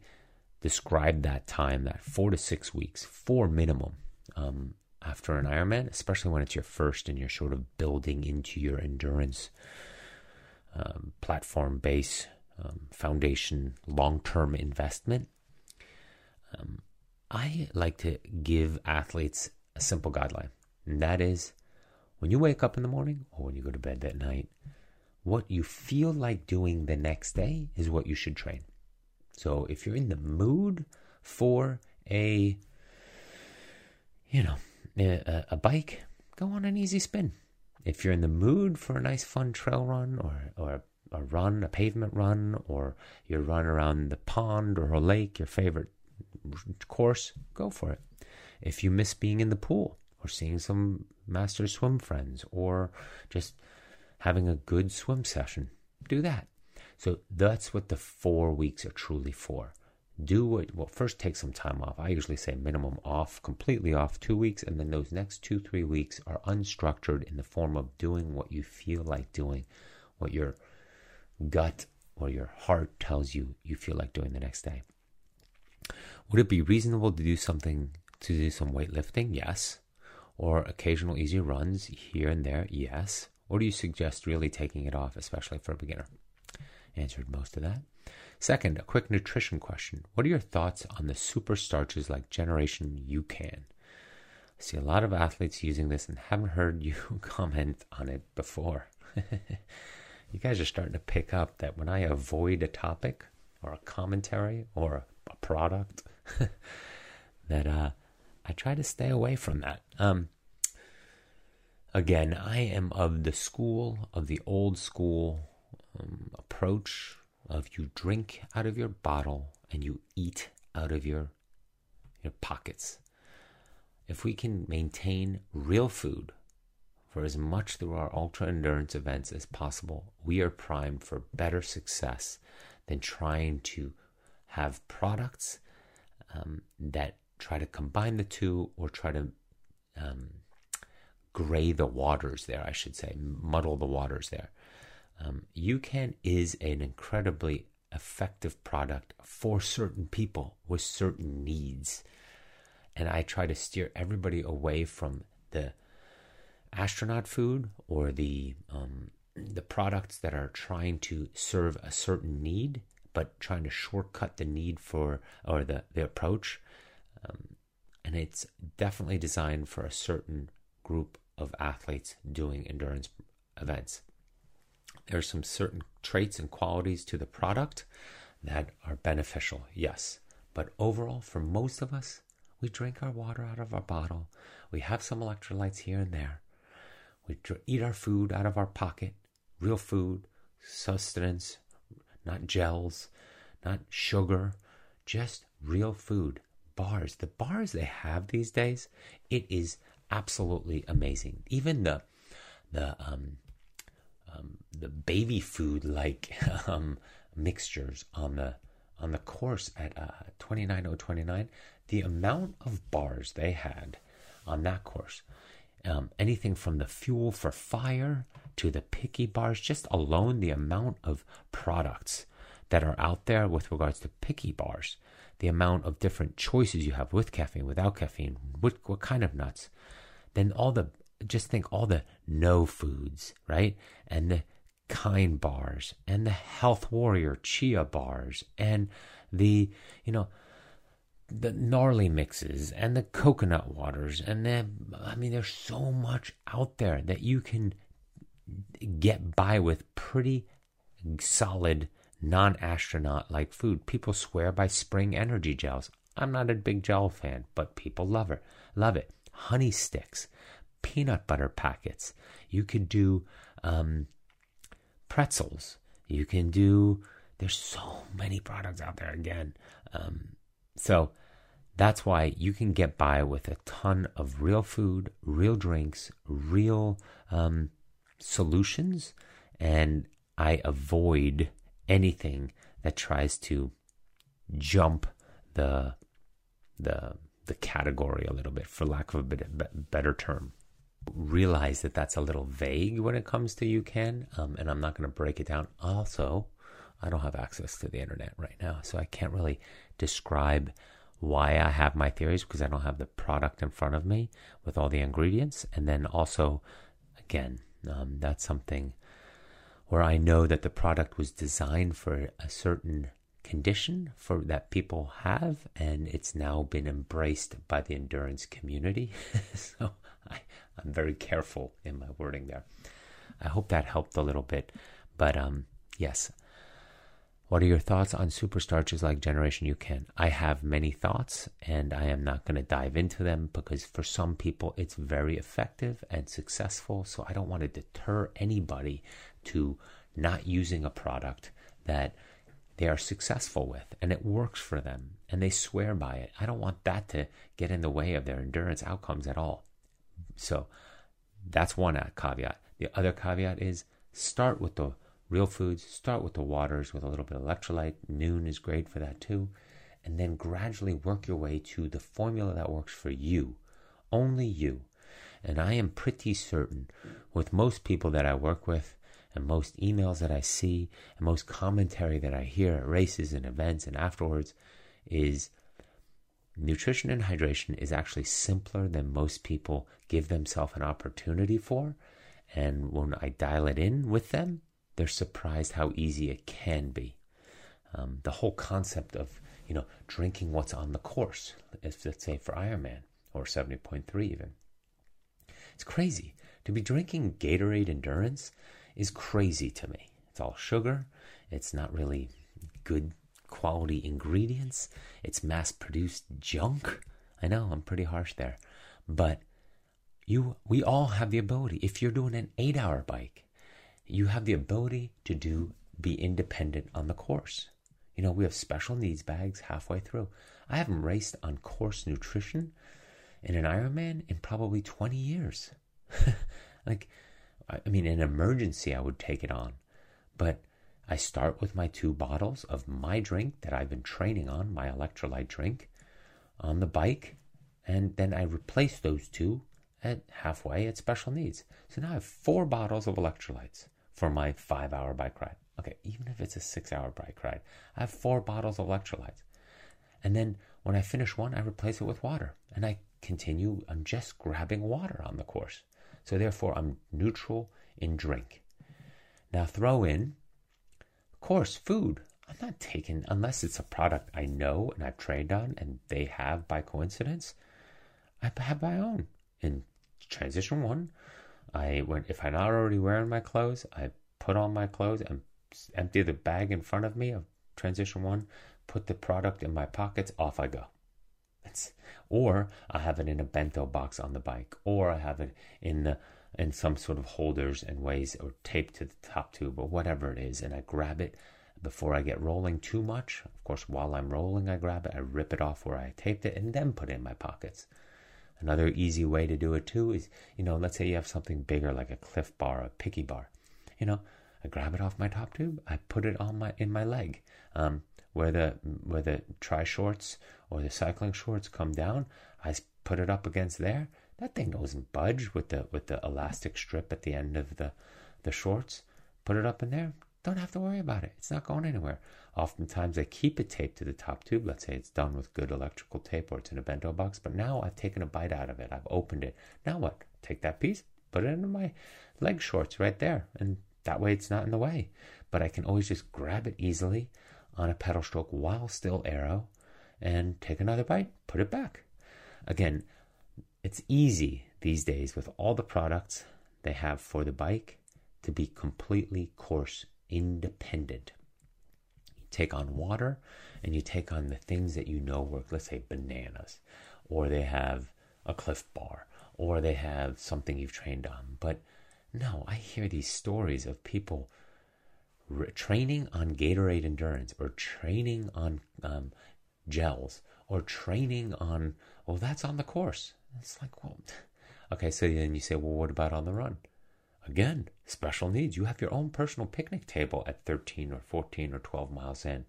Speaker 1: describe that time, that four to six weeks, four minimum, um, after an Ironman, especially when it's your first and you're sort of building into your endurance um, platform base, um, foundation, long term investment. Um, I like to give athletes a simple guideline, and that is when you wake up in the morning or when you go to bed that night, what you feel like doing the next day is what you should train. So if you're in the mood for a, you know, a, a bike, go on an easy spin. If you're in the mood for a nice fun trail run or, or a run, a pavement run, or you run around the pond or a lake, your favorite course, go for it. If you miss being in the pool or seeing some master swim friends or just having a good swim session, do that. So that's what the four weeks are truly for. Do what, well, first take some time off. I usually say minimum off, completely off, two weeks, and then those next two, three weeks are unstructured in the form of doing what you feel like doing, what your gut or your heart tells you you feel like doing the next day. Would it be reasonable to do something to do some weightlifting? Yes. Or occasional easy runs here and there? Yes. Or do you suggest really taking it off, especially for a beginner? Answered most of that. Second, a quick nutrition question. What are your thoughts on the super starches like Generation UCAN? I see a lot of athletes using this and haven't heard you comment on it before. you guys are starting to pick up that when I avoid a topic or a commentary or a product, that uh, I try to stay away from that. Um, again, I am of the school of the old school um, approach of you drink out of your bottle and you eat out of your your pockets. If we can maintain real food for as much through our ultra endurance events as possible, we are primed for better success than trying to have products um, that try to combine the two or try to um, gray the waters there, I should say, muddle the waters there. Um, UCAN is an incredibly effective product for certain people with certain needs. And I try to steer everybody away from the astronaut food or the um, the products that are trying to serve a certain need, but trying to shortcut the need for or the the approach. Um, and it's definitely designed for a certain group of athletes doing endurance events. There are some certain traits and qualities to the product that are beneficial, yes. But overall, for most of us, we drink our water out of our bottle. We have some electrolytes here and there. We eat our food out of our pocket, real food, sustenance, not gels, not sugar, just real food. Bars, the bars they have these days, it is absolutely amazing. Even the the um, um, the baby food like um, mixtures on the on the course at uh, 29029 the amount of bars they had on that course um, anything from the fuel for fire to the picky bars just alone the amount of products that are out there with regards to picky bars the amount of different choices you have with caffeine without caffeine what, what kind of nuts then all the just think all the no foods, right? And the kind bars and the health warrior chia bars and the, you know, the gnarly mixes and the coconut waters and then I mean there's so much out there that you can get by with pretty solid non-astronaut like food. People swear by spring energy gels. I'm not a big gel fan, but people love it. Love it. Honey sticks peanut butter packets. You could do um, pretzels. You can do. There's so many products out there. Again, um, so That's why you can get by with a ton of real food, real drinks, real um, solutions, and I avoid anything that tries to jump the the the category a little bit, for lack of a bit, better term. Realize that that's a little vague when it comes to UCAN, um, and I'm not going to break it down. Also, I don't have access to the internet right now, so I can't really describe why I have my theories because I don't have the product in front of me with all the ingredients. And then also, again, um, that's something where I know that the product was designed for a certain condition for that people have, and it's now been embraced by the endurance community. so I, I'm very careful in my wording there. I hope that helped a little bit, but um, yes. What are your thoughts on superstarches like Generation UCAN? I have many thoughts, and I am not going to dive into them because for some people it's very effective and successful. So I don't want to deter anybody to not using a product that they are successful with and it works for them and they swear by it. I don't want that to get in the way of their endurance outcomes at all. So that's one uh, caveat. The other caveat is start with the real foods, start with the waters with a little bit of electrolyte. Nuun is great for that too. And then gradually work your way to the formula that works for you, only you. And I am pretty certain with most people that I work with, and most emails that I see and most commentary that I hear at races and events and afterwards is nutrition and hydration is actually simpler than most people give themselves an opportunity for. And when I dial it in with them, they're surprised how easy it can be. Um, the whole concept of you know drinking what's on the course, if, let's say for Ironman or 70.3 even, it's crazy to be drinking Gatorade Endurance is crazy to me. It's all sugar. It's not really good quality ingredients. It's mass produced junk. I know I'm pretty harsh there. But you we all have the ability. If you're doing an 8-hour bike, you have the ability to do be independent on the course. You know, we have special needs bags halfway through. I haven't raced on course nutrition in an Ironman in probably 20 years. like I mean, in an emergency, I would take it on. But I start with my two bottles of my drink that I've been training on, my electrolyte drink, on the bike, and then I replace those two at halfway at special needs. So now I have four bottles of electrolytes for my five hour bike ride. Okay, even if it's a six hour bike ride, I have four bottles of electrolytes. And then when I finish one, I replace it with water. And I continue, I'm just grabbing water on the course. So therefore, I'm neutral in drink. Now throw in, of course, food. I'm not taking unless it's a product I know and I've trained on, and they have by coincidence. I have my own. In transition one, I went if I'm not already wearing my clothes, I put on my clothes and empty the bag in front of me of transition one, put the product in my pockets, off I go. It's, or I have it in a bento box on the bike, or I have it in the in some sort of holders and ways or taped to the top tube or whatever it is, and I grab it before I get rolling too much. Of course, while I'm rolling, I grab it, I rip it off where I taped it, and then put it in my pockets. Another easy way to do it too is, you know, let's say you have something bigger like a Clif bar, a picky bar. You know, I grab it off my top tube, I put it on my in my leg. Um, where the where the tri shorts or the cycling shorts come down, I put it up against there. That thing doesn't budge with the with the elastic strip at the end of the the shorts. Put it up in there. Don't have to worry about it. It's not going anywhere. Oftentimes I keep it taped to the top tube. Let's say it's done with good electrical tape or it's in a bento box. But now I've taken a bite out of it. I've opened it. Now what? Take that piece, put it into my leg shorts right there, and that way it's not in the way. But I can always just grab it easily on a pedal stroke while still aero and take another bite, put it back. Again, it's easy these days with all the products they have for the bike to be completely course independent. You take on water and you take on the things that you know work, let's say bananas, or they have a Clif bar, or they have something you've trained on. But no, I hear these stories of people training on Gatorade endurance or training on um, gels or training on, well, that's on the course. It's like, well, okay, so then you say, well, what about on the run? Again, special needs. You have your own personal picnic table at 13 or 14 or 12 miles in,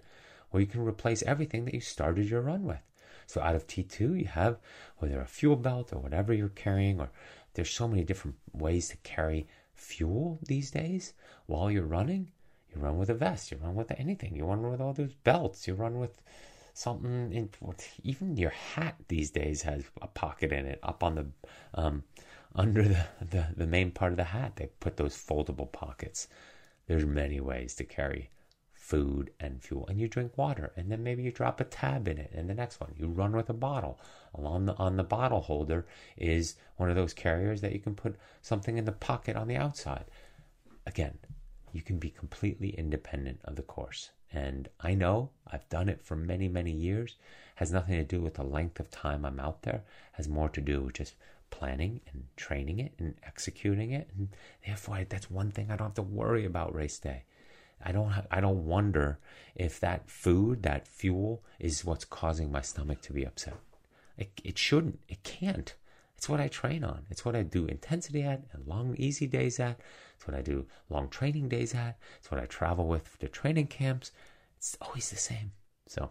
Speaker 1: where you can replace everything that you started your run with. So out of T2, you have whether a fuel belt or whatever you're carrying, or there's so many different ways to carry fuel these days while you're running. You run with a vest, you run with anything, you run with all those belts, you run with something in even your hat these days has a pocket in it up on the um, under the, the, the main part of the hat they put those foldable pockets. There's many ways to carry food and fuel. And you drink water and then maybe you drop a tab in it and the next one. You run with a bottle. Along the on the bottle holder is one of those carriers that you can put something in the pocket on the outside. Again you can be completely independent of the course. And I know I've done it for many, many years. Has nothing to do with the length of time I'm out there. Has more to do with just planning and training it and executing it. And therefore, that's one thing I don't have to worry about race day. I don't. I don't wonder if that food, that fuel, is what's causing my stomach to be upset. It, it shouldn't. It can't. It's what I train on. It's what I do intensity at and long, easy days at. It's what I do long training days at. It's what I travel with to training camps. It's always the same. So,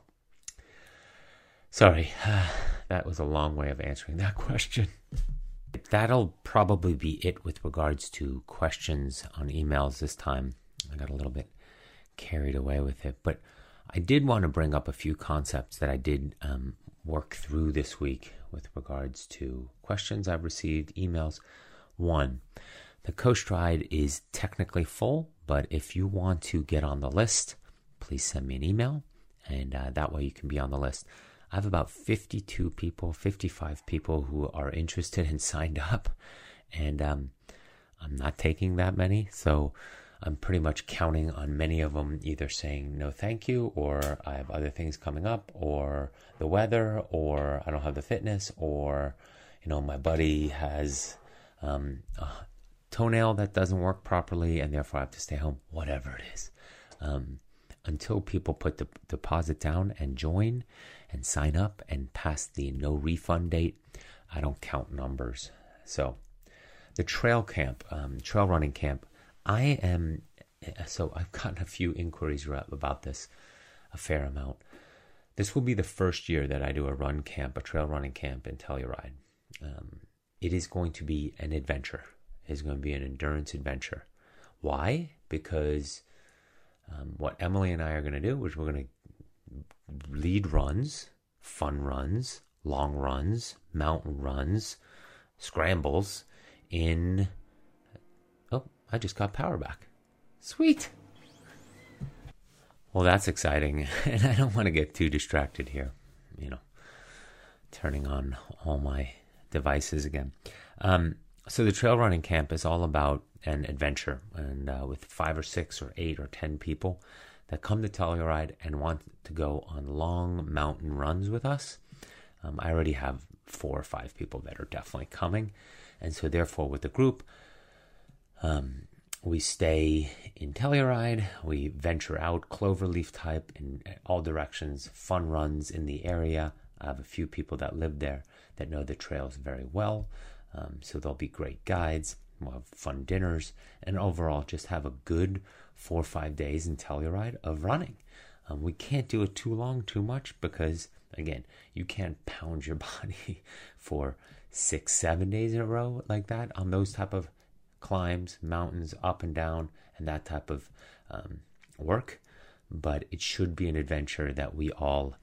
Speaker 1: sorry, that was a long way of answering that question. That'll probably be it with regards to questions on emails this time. I got a little bit carried away with it, but I did want to bring up a few concepts that I did um, work through this week with regards to questions I've received, emails. One, the Coast Ride is technically full, but if you want to get on the list, please send me an email, and uh, that way you can be on the list. I have about 52 people, 55 people who are interested and signed up, and um, I'm not taking that many, so I'm pretty much counting on many of them either saying no thank you, or I have other things coming up, or the weather, or I don't have the fitness, or you know my buddy has um, a toenail that doesn't work properly, and therefore I have to stay home. Whatever it is, um, until people put the deposit down and join and sign up and pass the no refund date, I don't count numbers. So the trail camp, um, trail running camp I am, so I've gotten a few inquiries about this, a fair amount. This will be the first year that I do a run camp, a trail running camp in Telluride. Um, it is going to be an adventure. It is going to be an endurance adventure. Why? Because um, what Emily and I are going to do is we're going to lead runs, fun runs, long runs, mountain runs, scrambles in Oh, I just got power back. Sweet. Well, that's exciting. And I don't want to get too distracted here, you know, turning on all my devices again. Um, so, the trail running camp is all about an adventure, and uh, with five or six or eight or ten people that come to Telluride and want to go on long mountain runs with us. Um, I already have four or five people that are definitely coming. And so, therefore, with the group, um, we stay in Telluride. We venture out cloverleaf type in all directions, fun runs in the area. I have a few people that live there that know the trails very well. Um, so they'll be great guides. We'll have fun dinners and overall just have a good four or five days in Telluride of running. Um, we can't do it too long, too much because again, you can't pound your body for six, seven days in a row like that on those type of climbs, mountains, up and down, and that type of um, work. But it should be an adventure that we all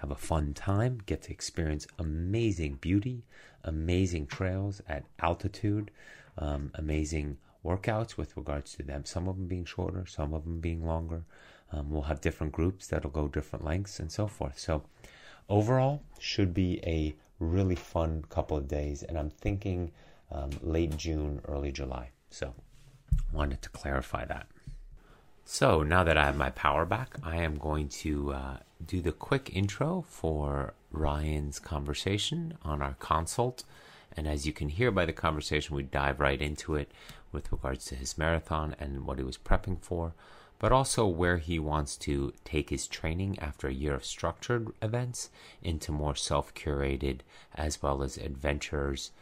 Speaker 1: have a fun time, get to experience amazing beauty, amazing trails at altitude, um, amazing workouts with regards to them. Some of them being shorter, some of them being longer. Um, we'll have different groups that'll go different lengths and so forth. So, overall, should be a really fun couple of days. And I'm thinking um, late June, early July. So, wanted to clarify that. So, now that I have my power back, I am going to uh, do the quick intro for Ryan's conversation on our consult. And as you can hear by the conversation, we dive right into it with regards to his marathon and what he was prepping for. but also where he wants to take his training after a year of structured events into more self curated as well as adventures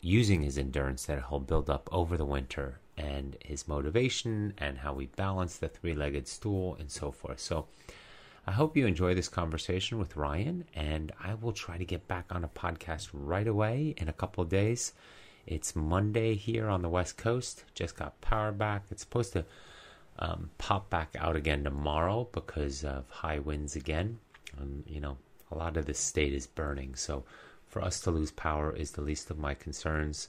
Speaker 1: using his endurance that he'll build up over the winter and his motivation and how we balance the three legged stool and so forth. So, I hope you enjoy this conversation with Ryan, and I will try to get back on a podcast right away in a couple of days. It's Monday here on the West Coast. Just got power back. It's supposed to um, pop back out again tomorrow because of high winds again. Um, you know, a lot of the state is burning, so for us to lose power is the least of my concerns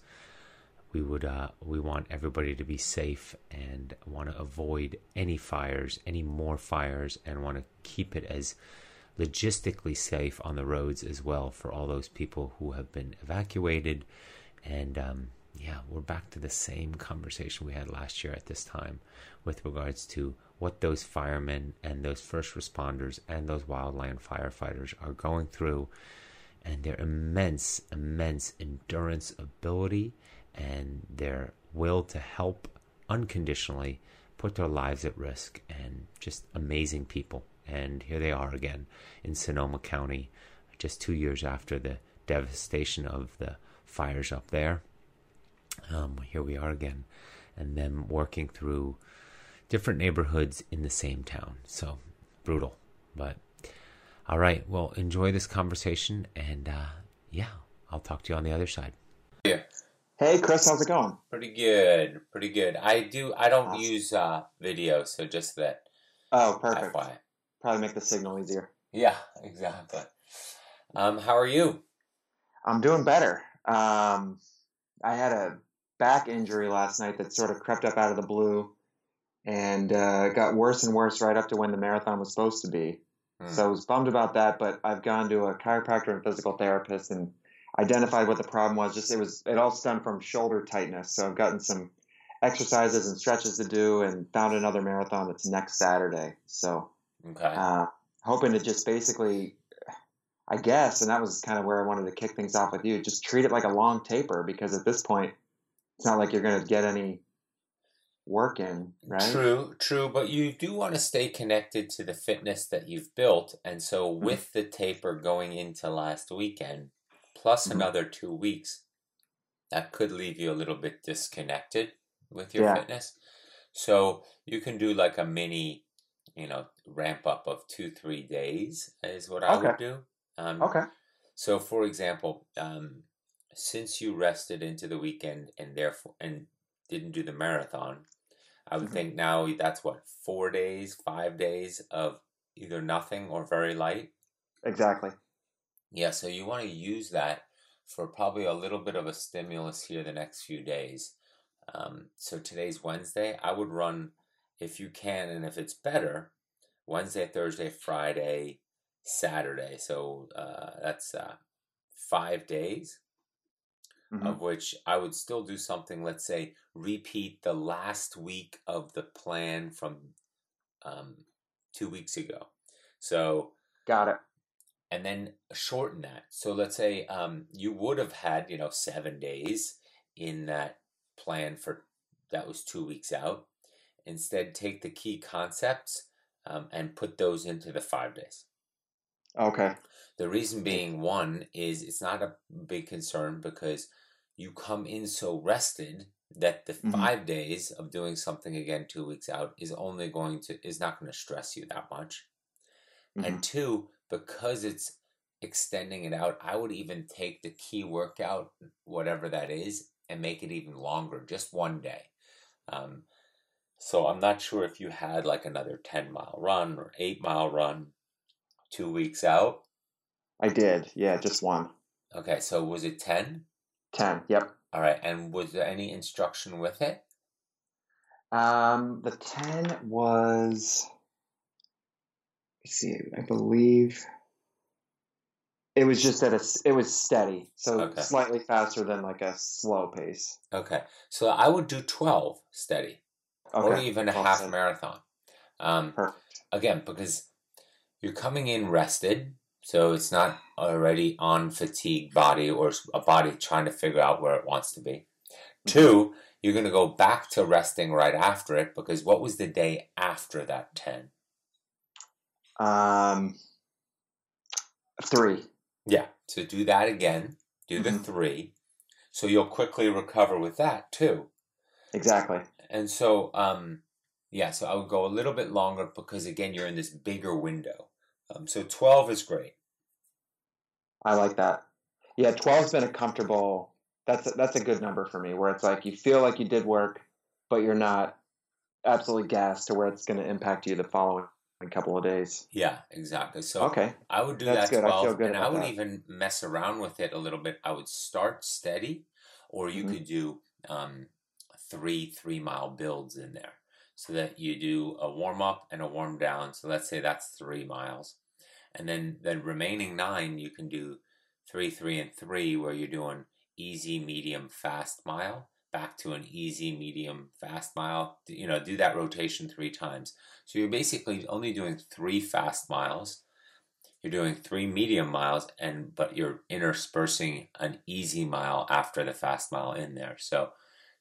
Speaker 1: we would uh, we want everybody to be safe and want to avoid any fires, any more fires, and want to keep it as logistically safe on the roads as well for all those people who have been evacuated. And um, yeah, we're back to the same conversation we had last year at this time with regards to what those firemen and those first responders and those wildland firefighters are going through and their immense, immense endurance ability and their will to help unconditionally put their lives at risk and just amazing people. And here they are again in Sonoma County, just two years after the devastation of the fires up there. Um, here we are again, and them working through different neighborhoods in the same town. So brutal, but all right. Well, enjoy this conversation, and uh, yeah, I'll talk to you on the other side.
Speaker 2: Yeah.
Speaker 3: Hey, Chris, how's it going?
Speaker 2: Pretty good, pretty good. I do. I don't
Speaker 3: Awesome.
Speaker 2: use uh, video, so just that.
Speaker 3: Oh, perfect.
Speaker 2: FYI.
Speaker 3: Probably make the signal easier.
Speaker 2: Yeah, exactly. Um, how are you?
Speaker 3: I'm doing better. Um, I had a back injury last night that sort of crept up out of the blue and uh, got worse and worse right up to when the marathon was supposed to be.
Speaker 2: Hmm.
Speaker 3: So I was bummed about that, but I've gone to a chiropractor and physical therapist and identified what the problem was. Just it was it all stemmed from shoulder tightness. So I've gotten some exercises and stretches to do and found another marathon that's next Saturday. So
Speaker 2: Okay.
Speaker 3: uh, hoping to just basically, I guess, and that was kind of where I wanted to kick things off with you. Just treat it like a long taper because at this point, it's not like you're going to get any work in, right?
Speaker 2: True, true, but you do want to stay connected to the fitness that you've built, and so
Speaker 3: Hmm.
Speaker 2: with the taper going into last weekend, plus
Speaker 3: Mhm.
Speaker 2: another two weeks, that could leave you a little bit disconnected with your
Speaker 3: Yeah.
Speaker 2: fitness. So you can do like a mini, you know, ramp up of two, three days is what I would do. Um,
Speaker 3: Okay.
Speaker 2: So, for example, um, since you rested into the weekend and therefore and didn't do the marathon, I would
Speaker 3: Mhm.
Speaker 2: think now that's what four days, five days of either nothing or very light.
Speaker 3: Exactly.
Speaker 2: Yeah, so you want to use that for probably a little bit of a stimulus here the next few days. Um, so today's Wednesday. I would run if you can, and if it's better, Wednesday, Thursday, Friday, Saturday. So uh, that's uh, five days,
Speaker 3: Mhm.
Speaker 2: of which I would still do something. Let's say repeat the last week of the plan from um, two weeks ago. So
Speaker 3: Got it.
Speaker 2: and then shorten that. So let's say um, you would have had, you know, seven days in that plan for that was two weeks out. Instead, take the key concepts um, and put those into the five days.
Speaker 3: Okay.
Speaker 2: The reason being, one, is it's not a big concern because you come in so rested that the
Speaker 3: Mhm.
Speaker 2: five days of doing something again two weeks out is only going to is not going to stress you that much.
Speaker 3: Mhm.
Speaker 2: And two, because it's extending it out, I would even take the key workout, whatever that is, and make it even longer, just one day. Um, so I'm not sure if you had like another 10 mile run or eight mile run two weeks out.
Speaker 3: I did. Yeah, just one.
Speaker 2: Okay, so was it 10?
Speaker 3: 10. Yep.
Speaker 2: All right, and was there any instruction with it?
Speaker 3: Um, the 10 was, let's see, I believe it was just at a, it was steady. So
Speaker 2: Okay.
Speaker 3: slightly faster than like a slow pace.
Speaker 2: Okay, so I would do 12 steady or even a
Speaker 3: Well
Speaker 2: half marathon. Um,
Speaker 3: Perfect.
Speaker 2: again because you're coming in rested so it's not already on fatigue body or a body trying to figure out where it wants to be two
Speaker 1: you're going to go back to resting right after it because what was the day after that 10?
Speaker 3: Um, three.
Speaker 1: Yeah. So do that again. Do the
Speaker 3: Mhm.
Speaker 1: three. So you'll quickly recover with that too.
Speaker 3: Exactly.
Speaker 1: And so, um, yeah, so I would go a little bit longer because again, you're in this bigger window. Um, so 12 is great.
Speaker 3: I like that. Yeah, 12's been a comfortable. That's a, that's a good number for me. Where it's like you feel like you did work, but you're not absolutely gassed to where it's going to impact you the following couple of days.
Speaker 1: Yeah, exactly. So
Speaker 3: Okay.
Speaker 1: I would do
Speaker 3: That's
Speaker 1: that
Speaker 3: good. I
Speaker 1: 12,
Speaker 3: good
Speaker 1: and I would
Speaker 3: that.
Speaker 1: even mess around with it a little bit. I would start steady, or you
Speaker 3: Mhm.
Speaker 1: could do um, three three mile builds in there, so that you do a warm up and a warm down. So let's say that's three miles, and then the remaining nine you can do three three and three, where you're doing easy, medium, fast mile back to an easy, medium, fast mile. You know, do that rotation three times. So you're basically only doing three fast miles you're doing three medium miles and but you're interspersing an easy mile after the fast mile in there so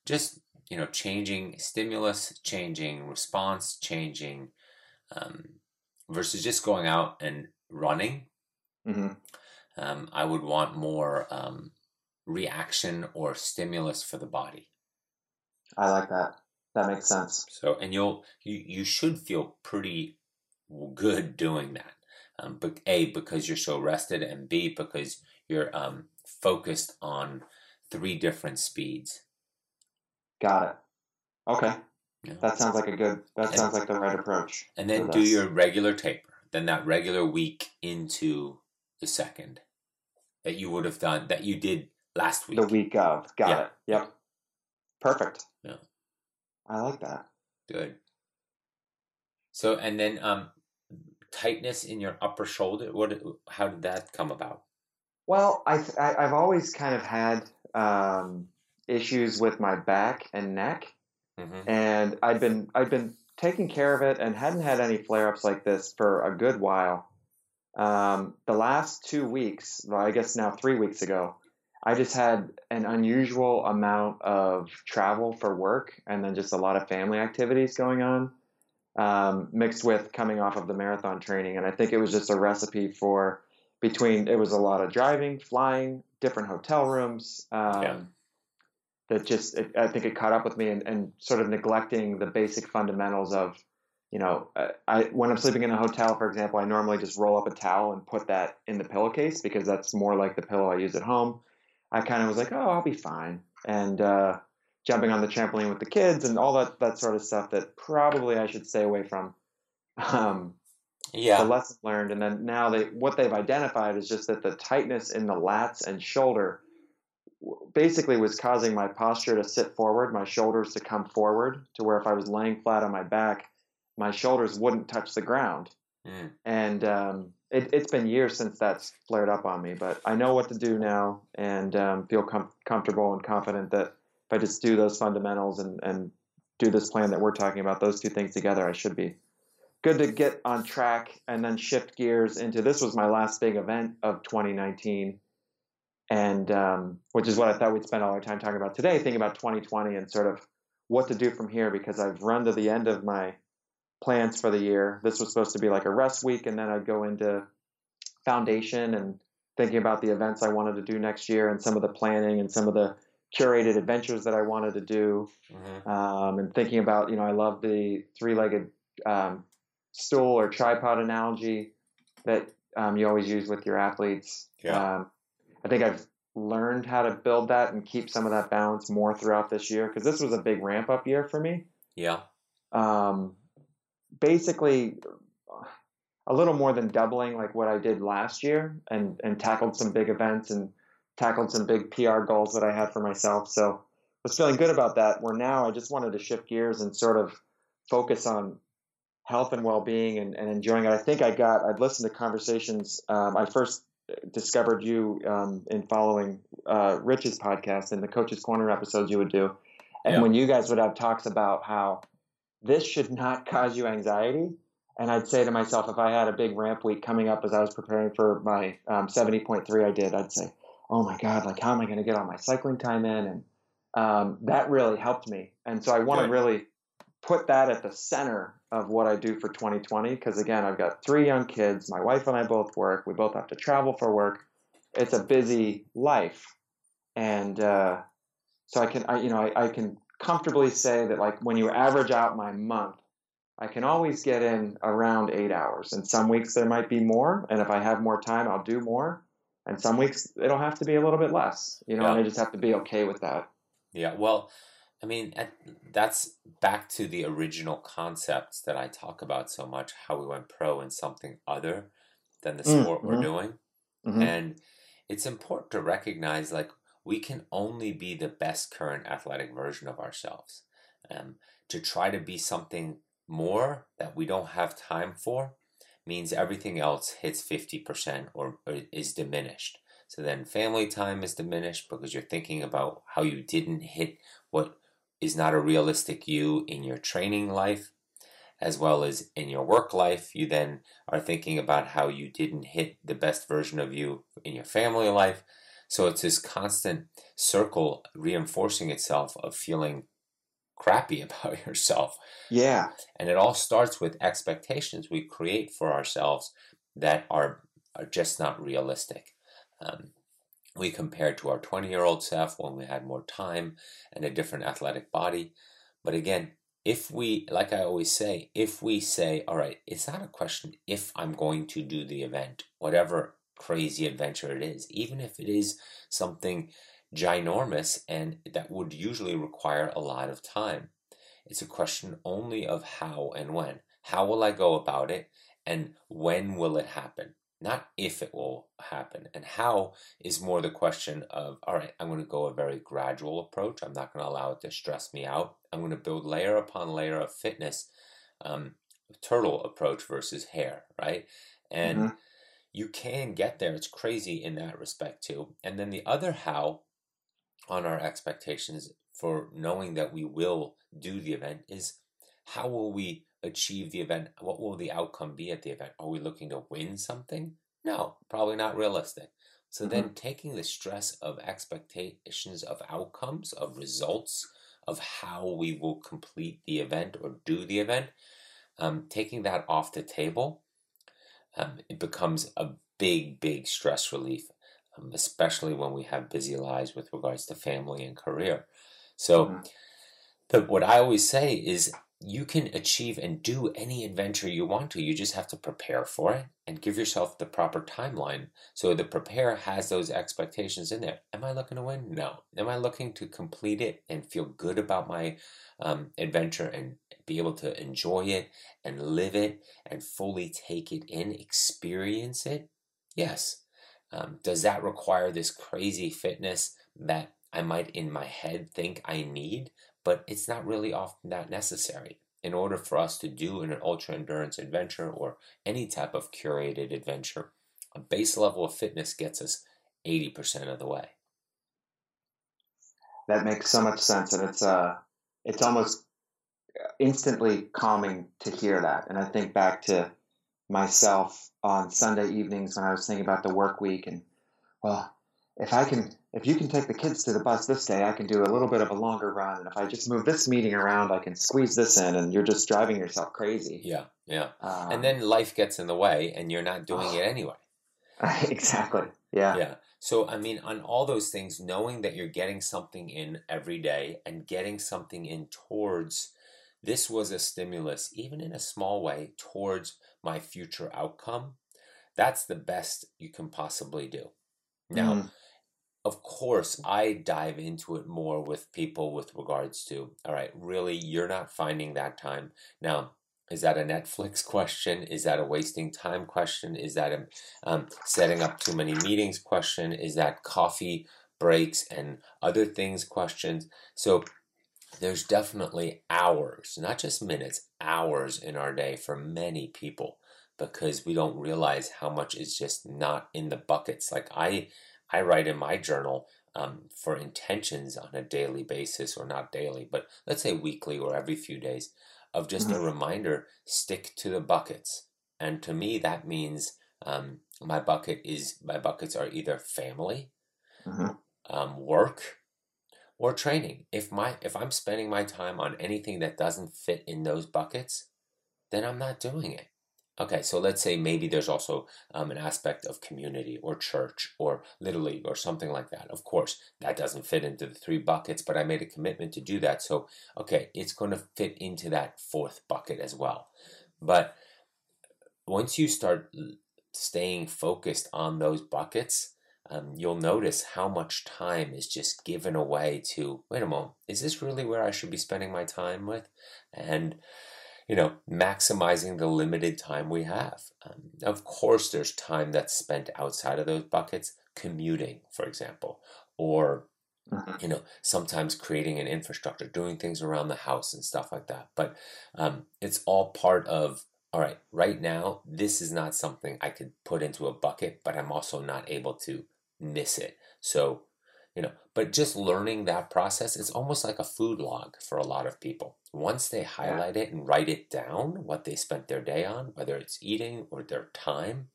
Speaker 1: just you know changing stimulus changing response changing um, versus just going out and running.
Speaker 3: Hmm
Speaker 1: um, i would want more um, reaction or stimulus for the body.
Speaker 3: I like that. That makes sense.
Speaker 1: so and you'll you, you should feel pretty good doing that. Um, but a because you're so rested and b because you're um, focused on three different speeds
Speaker 3: Got it. Okay.
Speaker 1: Yeah.
Speaker 3: That sounds like a good. That
Speaker 1: And-
Speaker 3: sounds like the right approach.
Speaker 1: and then do your regular taper then that regular week into the second that you would have done that you did last week
Speaker 3: the week of. Got
Speaker 1: Yeah.
Speaker 3: it. Yep. Perfect.
Speaker 1: Yeah.
Speaker 3: I like that.
Speaker 1: good so and then um tightness in your upper shoulder what how did that come about
Speaker 3: Well, I, I I've always kind of had um, issues with my back and neck,
Speaker 1: mm-hmm.
Speaker 3: and I'd been I'd been taking care of it and hadn't had any flare ups like this for a good while. Um, the last two weeks, well, I guess now three weeks ago, I just had an unusual amount of travel for work and then just a lot of family activities going on, um, mixed with coming off of the marathon training. And I think it was just a recipe for between it was a lot of driving, flying, different hotel rooms. Um,
Speaker 1: Yeah.
Speaker 3: That just, it, I think it caught up with me and, and sort of neglecting the basic fundamentals of, you know, uh, I when I'm sleeping in a hotel, for example, I normally just roll up a towel and put that in the pillowcase because that's more like the pillow I use at home. I kind of was like, oh, I'll be fine, and uh, jumping on the trampoline with the kids and all that that sort of stuff that probably I should stay away from. Um,
Speaker 1: yeah
Speaker 3: the lesson learned, and then now they what they've identified is just that the tightness in the lats and shoulder basically was causing my posture to sit forward, my shoulders to come forward, to where if I was laying flat on my back, my shoulders wouldn't touch the ground.
Speaker 1: Mm.
Speaker 3: And um, it, it's been years since that's flared up on me, but I know what to do now and um, feel com- comfortable and confident that if I just do those fundamentals and, and do this plan that we're talking about, those two things together, I should be good to get on track and then shift gears into this was my last big event of 2019 and um, which is what i thought we'd spend all our time talking about today thinking about 2020 and sort of what to do from here because i've run to the end of my plans for the year. This was supposed to be like a rest week and then i'd go into foundation and thinking about the events i wanted to do next year and some of the planning and some of the curated adventures that i wanted to do.
Speaker 1: Hmm
Speaker 3: um, and thinking about you know i love the three-legged um, stool or tripod analogy that um, you always use with your athletes.
Speaker 1: Yeah.
Speaker 3: I think i've learned how to build that and keep some of that balance more throughout this year because this was a big ramp up year for me
Speaker 1: yeah
Speaker 3: um, basically a little more than doubling like what I did last year and, and tackled some big events and tackled some big PR goals that I had for myself. So was feeling good about that. Where now I just wanted to shift gears and sort of focus on health and well-being and, and enjoying it. I think I got, I'd listened to conversations. Um, I first discovered you um, in following uh, Rich's podcast and the Coach's Corner episodes you would do. And
Speaker 1: Yeah.
Speaker 3: when you guys would have talks about how this should not cause you anxiety. And I'd say to myself, if I had a big ramp week coming up as I was preparing for my um, 70.3, I did, I'd say, oh my God, like, how am I going to get all my cycling time in? And um, that really helped me. And so I want to really put that at the center of what I do for 2020 because again, I've got three young kids. My wife and I both work. We both have to travel for work. It's a busy life, and uh, so I can, I, you know, I, I can comfortably say that like when you average out my month, I can always get in around eight hours. And some weeks there might be more, and if I have more time, I'll do more. And some weeks it'll have to be a little bit less, you know, yeah. and I just have to be okay with that.
Speaker 1: Yeah, well, I mean, that's back to the original concepts that I talk about so much how we went pro in something other than the mm, sport mm-hmm. we're doing. Mm-hmm. And it's important to recognize like we can only be the best current athletic version of ourselves. Um, to try to be something more that we don't have time for means everything else hits 50% or, or is diminished. So then family time is diminished because you're thinking about how you didn't hit what is not a realistic you in your training life as well as in your work life. You then are thinking about how you didn't hit the best version of you in your family life. So it's this constant circle reinforcing itself of feeling crappy about yourself.
Speaker 3: Yeah.
Speaker 1: And it all starts with expectations we create for ourselves that are, are just not realistic. Um, we compared to our 20 year old self when we had more time and a different athletic body. But again, if we, like I always say, if we say, all right, it's not a question if I'm going to do the event, whatever crazy adventure it is, even if it is something ginormous and that would usually require a lot of time. It's a question only of how and when. How will I go about it and when will it happen? Not if it will happen. And how is more the question of, all right, I'm going to go a very gradual approach. I'm not going to allow it to stress me out. I'm going to build layer upon layer of fitness, um, turtle approach versus hare, right? And mm-hmm. you can get there. It's crazy in that respect too. And then the other how on our expectations for knowing that we will do the event is how will we achieve the event? What will the outcome be at the event? Are we looking to win something? No, probably not realistic. So mm-hmm. then taking the stress of expectations of outcomes, of results, of how we will complete the event or do the event, um, taking that off the table, um, it becomes a big, big stress relief, um, especially when we have busy lives with regards to family and career. So, mm-hmm. the, what I always say is you can achieve and do any adventure you want to. You just have to prepare for it and give yourself the proper timeline. So the prepare has those expectations in there. Am I looking to win? No. Am I looking to complete it and feel good about my um, adventure and be able to enjoy it and live it and fully take it in, experience it? Yes. Um, does that require this crazy fitness that I might in my head think I need? But it's not really often that necessary. In order for us to do an ultra endurance adventure or any type of curated adventure, a base level of fitness gets us 80% of the way.
Speaker 3: That makes so much sense, and it's uh, it's almost instantly calming to hear that. And I think back to myself on Sunday evenings when I was thinking about the work week, and well, if I can if you can take the kids to the bus this day, I can do a little bit of a longer run. And if I just move this meeting around, I can squeeze this in, and you're just driving yourself crazy.
Speaker 1: Yeah, yeah. Um, and then life gets in the way, and you're not doing oh, it anyway.
Speaker 3: exactly. Yeah.
Speaker 1: Yeah. So, I mean, on all those things, knowing that you're getting something in every day and getting something in towards this was a stimulus, even in a small way, towards my future outcome, that's the best you can possibly do. Now, mm of course, I dive into it more with people with regards to, all right, really, you're not finding that time. Now, is that a Netflix question? Is that a wasting time question? Is that a um, setting up too many meetings question? Is that coffee breaks and other things questions? So there's definitely hours, not just minutes, hours in our day for many people because we don't realize how much is just not in the buckets. Like I I write in my journal um, for intentions on a daily basis, or not daily, but let's say weekly or every few days, of just mm-hmm. a reminder stick to the buckets. And to me, that means um, my bucket is my buckets are either family, mm-hmm. um, work, or training. If my if I'm spending my time on anything that doesn't fit in those buckets, then I'm not doing it. Okay, so let's say maybe there's also um, an aspect of community or church or Little League or something like that. Of course, that doesn't fit into the three buckets, but I made a commitment to do that. So, okay, it's going to fit into that fourth bucket as well. But once you start staying focused on those buckets, um, you'll notice how much time is just given away to wait a moment, is this really where I should be spending my time with? And you know, maximizing the limited time we have. Um, of course, there's time that's spent outside of those buckets, commuting, for example, or mm-hmm. you know, sometimes creating an infrastructure, doing things around the house and stuff like that. But um, it's all part of all right, right now, this is not something I could put into a bucket, but I'm also not able to miss it. So, you know, but just learning that process, it's almost like a food log for a lot of people. Once they highlight it and write it down, what they spent their day on, whether it's eating or their time,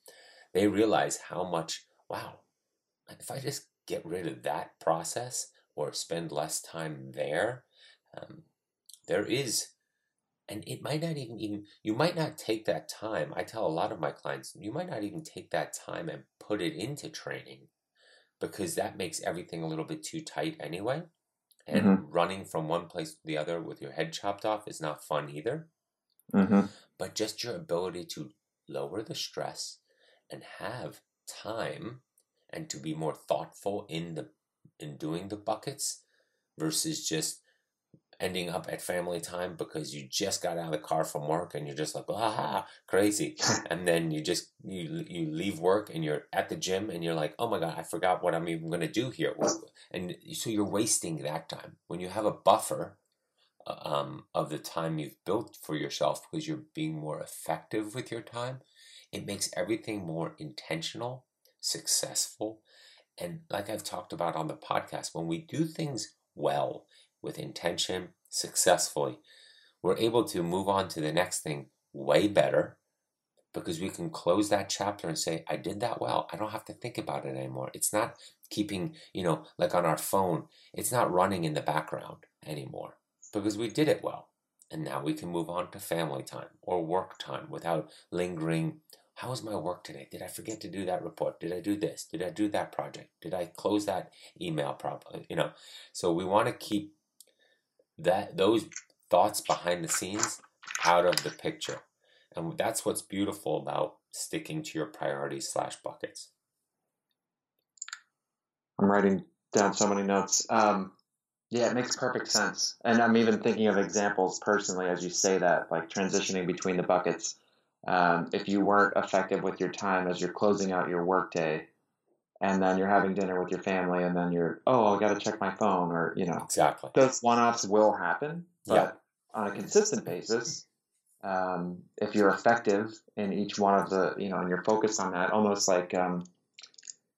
Speaker 1: they realize how much, wow, if I just get rid of that process or spend less time there, um, there is and it might not even even you might not take that time i tell a lot of my clients you might not even take that time and put it into training because that makes everything a little bit too tight anyway and mm-hmm. running from one place to the other with your head chopped off is not fun either mm-hmm. but just your ability to lower the stress and have time and to be more thoughtful in the in doing the buckets versus just ending up at family time because you just got out of the car from work and you're just like ah crazy. And then you just you you leave work and you're at the gym and you're like oh my god i forgot what i'm even going to do here. And so you're wasting that time. When you have a buffer uh, um, of the time you've built for yourself because you're being more effective with your time it makes everything more intentional successful. And like i've talked about on the podcast when we do things well with intention successfully, we're able to move on to the next thing way better because we can close that chapter and say, I did that well. I don't have to think about it anymore. It's not keeping, you know, like on our phone, it's not running in the background anymore because we did it well. And now we can move on to family time or work time without lingering. How was my work today? Did I forget to do that report? Did I do this? Did I do that project? Did I close that email properly? You know, so we want to keep that those thoughts behind the scenes out of the picture. And that's what's beautiful about sticking to your priorities slash buckets.
Speaker 3: I'm writing down so many notes. Um, yeah, it makes perfect sense. And I'm even thinking of examples personally as you say that, like transitioning between the buckets. Um, if you weren't effective with your time as you're closing out your workday, and then you're having dinner with your family, and then you're, oh, I got to check my phone, or you know,
Speaker 1: exactly.
Speaker 3: Those one-offs will happen, but yeah. on a consistent basis, um, if you're effective in each one of the, you know, and you're focused on that, almost like um,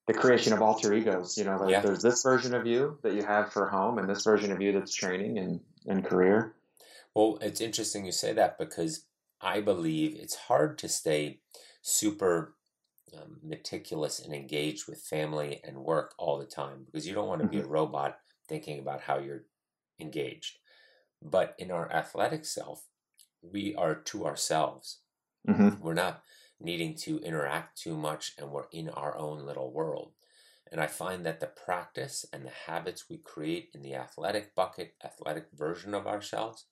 Speaker 3: the creation of alter egos. You know, like yeah. there's this version of you that you have for home, and this version of you that's training and and career.
Speaker 1: Well, it's interesting you say that because I believe it's hard to stay super um, meticulous and engaged with family and work all the time because you don't want to be a mm-hmm. robot thinking about how you're engaged. But in our athletic self, we are to ourselves. Mm-hmm. We're not needing to interact too much and we're in our own little world. And I find that the practice and the habits we create in the athletic bucket, athletic version of ourselves,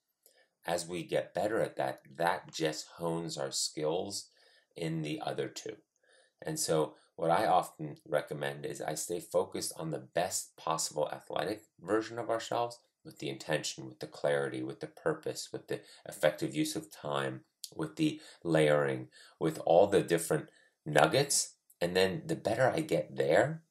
Speaker 1: as we get better at that, that just hones our skills in the other two. And so, what I often recommend is I stay focused on the best possible athletic version of ourselves with the intention, with the clarity, with the purpose, with the effective use of time, with the layering, with all the different nuggets. And then the better I get there,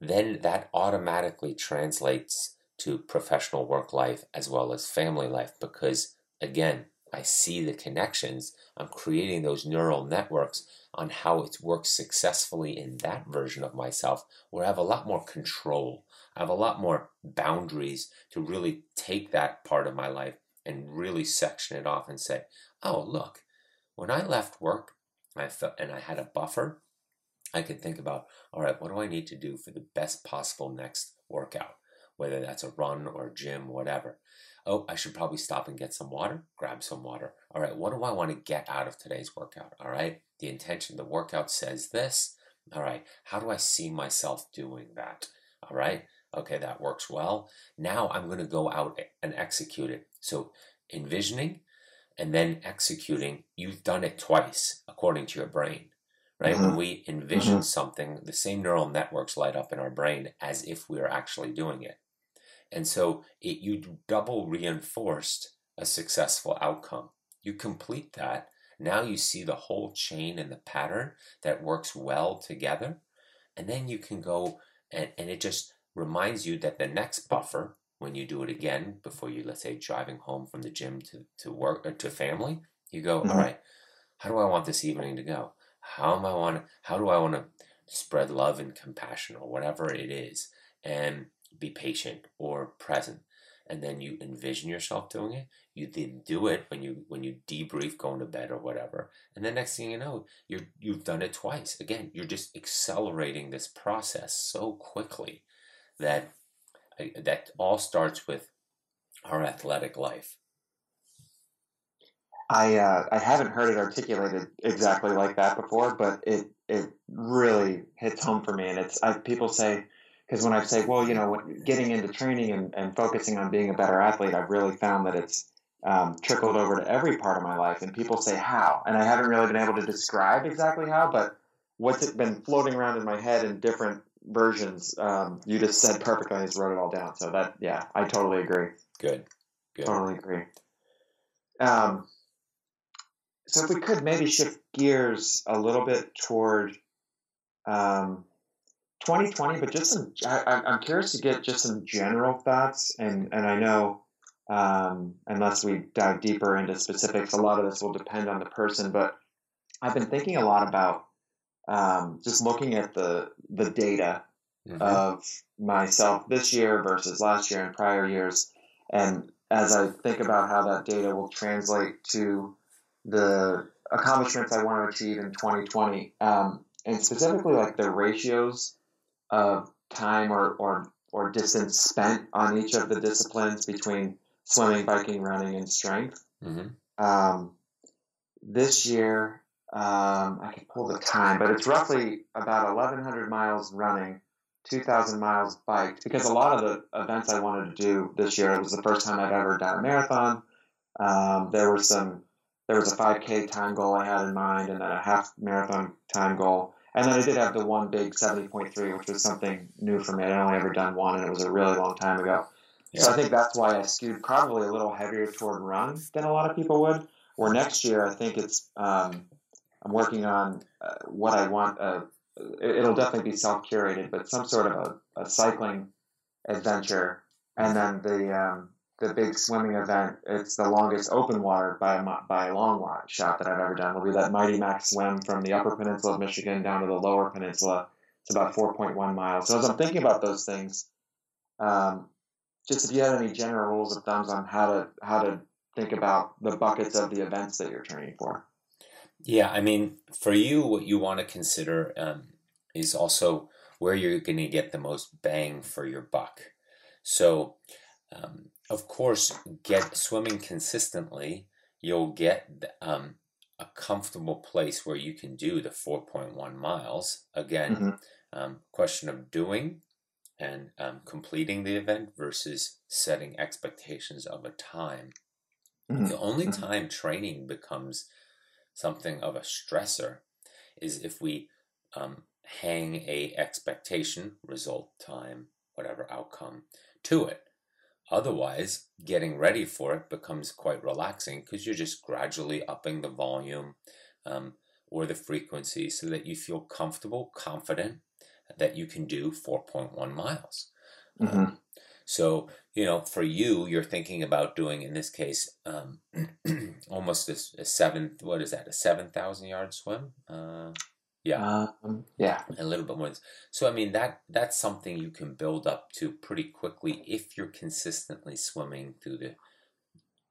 Speaker 1: then that automatically translates to professional work life as well as family life because, again, I see the connections. I'm creating those neural networks on how it works successfully in that version of myself, where I have a lot more control. I have a lot more boundaries to really take that part of my life and really section it off and say, oh, look, when I left work I felt, and I had a buffer, I could think about, all right, what do I need to do for the best possible next workout? whether that's a run or a gym, whatever. Oh, I should probably stop and get some water. Grab some water. All right, what do I want to get out of today's workout? All right, the intention, the workout says this. All right, how do I see myself doing that? All right, okay, that works well. Now I'm going to go out and execute it. So, envisioning and then executing, you've done it twice according to your brain right? Mm-hmm. When we envision mm-hmm. something, the same neural networks light up in our brain as if we are actually doing it. And so it, you double reinforced a successful outcome. You complete that. Now you see the whole chain and the pattern that works well together. And then you can go and, and it just reminds you that the next buffer, when you do it again, before you, let's say, driving home from the gym to, to work or to family, you go, mm-hmm. All right, how do I want this evening to go? How am I want how do I want to spread love and compassion or whatever it is and be patient or present and then you envision yourself doing it you then do it when you when you debrief going to bed or whatever and then next thing you know you're you've done it twice again you're just accelerating this process so quickly that that all starts with our athletic life
Speaker 3: I uh, I haven't heard it articulated exactly like that before, but it it really hits home for me. And it's I, people say because when I say, well, you know, getting into training and, and focusing on being a better athlete, I've really found that it's um, trickled over to every part of my life. And people say how, and I haven't really been able to describe exactly how, but what's it been floating around in my head in different versions. Um, you just said perfectly. I just wrote it all down. So that yeah, I totally agree.
Speaker 1: Good.
Speaker 3: Good. Totally agree. Um, so if we could maybe shift gears a little bit toward um, 2020, but just some, I, am curious to get just some general thoughts. And, and I know, um, unless we dive deeper into specifics, a lot of this will depend on the person. But I've been thinking a lot about um, just looking at the the data mm-hmm. of myself this year versus last year and prior years, and as I think about how that data will translate to the accomplishments I want to achieve in 2020, um, and specifically like the ratios of time or, or, or distance spent on each of the disciplines between swimming, biking, running, and strength. Mm-hmm. Um, this year, um, I can pull the time, but it's roughly about 1,100 miles running, 2,000 miles biked. Because a lot of the events I wanted to do this year, it was the first time I've ever done a marathon. Um, there were some there was a 5K time goal I had in mind, and then a half marathon time goal. And then I did have the one big 70.3, which was something new for me. I'd only ever done one, and it was a really long time ago. Yeah. So I think that's why I skewed probably a little heavier toward run than a lot of people would. Or next year, I think it's um, I'm working on uh, what I want. Uh, it'll definitely be self curated, but some sort of a, a, cycling adventure, and then the um, the big swimming event. It's the longest open water by a, by a long shot that I've ever done. Will be that Mighty Mac swim from the Upper Peninsula of Michigan down to the Lower Peninsula. It's about 4.1 miles. So as I'm thinking about those things, um, just if you have any general rules of thumbs on how to how to think about the buckets of the events that you're training for.
Speaker 1: Yeah, I mean, for you, what you want to consider um, is also where you're going to get the most bang for your buck. So, um, of course, get swimming consistently, you'll get um, a comfortable place where you can do the 4.1 miles. Again, mm-hmm. um, question of doing and um, completing the event versus setting expectations of a time. Mm-hmm. The only mm-hmm. time training becomes something of a stressor is if we um, hang a expectation, result, time, whatever outcome to it. Otherwise, getting ready for it becomes quite relaxing because you're just gradually upping the volume um, or the frequency so that you feel comfortable, confident that you can do 4.1 miles. Mm-hmm. Um, so, you know, for you, you're thinking about doing, in this case, um, almost a, a, seven, what is that, a 7,000 yard swim? Uh,
Speaker 3: yeah. Um, yeah.
Speaker 1: A little bit more. So I mean that that's something you can build up to pretty quickly if you're consistently swimming through the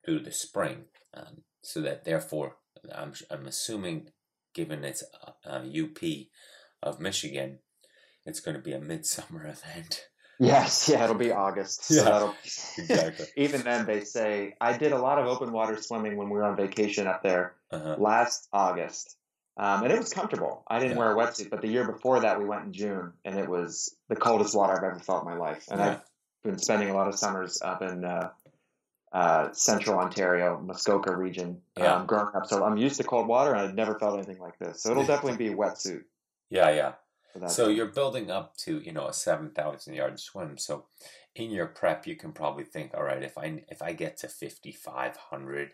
Speaker 1: through the spring. Um, so that therefore, I'm I'm assuming, given it's uh, UP of Michigan, it's going to be a midsummer event.
Speaker 3: Yes, yeah, it'll be August. So
Speaker 1: Yeah,
Speaker 3: that'll,
Speaker 1: exactly.
Speaker 3: even then, they say I did a lot of open water swimming when we were on vacation up there
Speaker 1: Uh-huh.
Speaker 3: last August, um, and it was comfortable. I didn't
Speaker 1: Yeah.
Speaker 3: wear a wetsuit, but the year before that, we went in June, and it was the coldest water I've ever felt in my life. And
Speaker 1: Yeah.
Speaker 3: I've been spending a lot of summers up in uh, uh, central Ontario, Muskoka region,
Speaker 1: Yeah.
Speaker 3: um, growing up. So I'm used to cold water, and I've never felt anything like this. So it'll definitely be a wetsuit.
Speaker 1: Yeah, yeah. So you're building up to you know a seven thousand yard swim. So in your prep, you can probably think, all right, if I if I get to fifty five hundred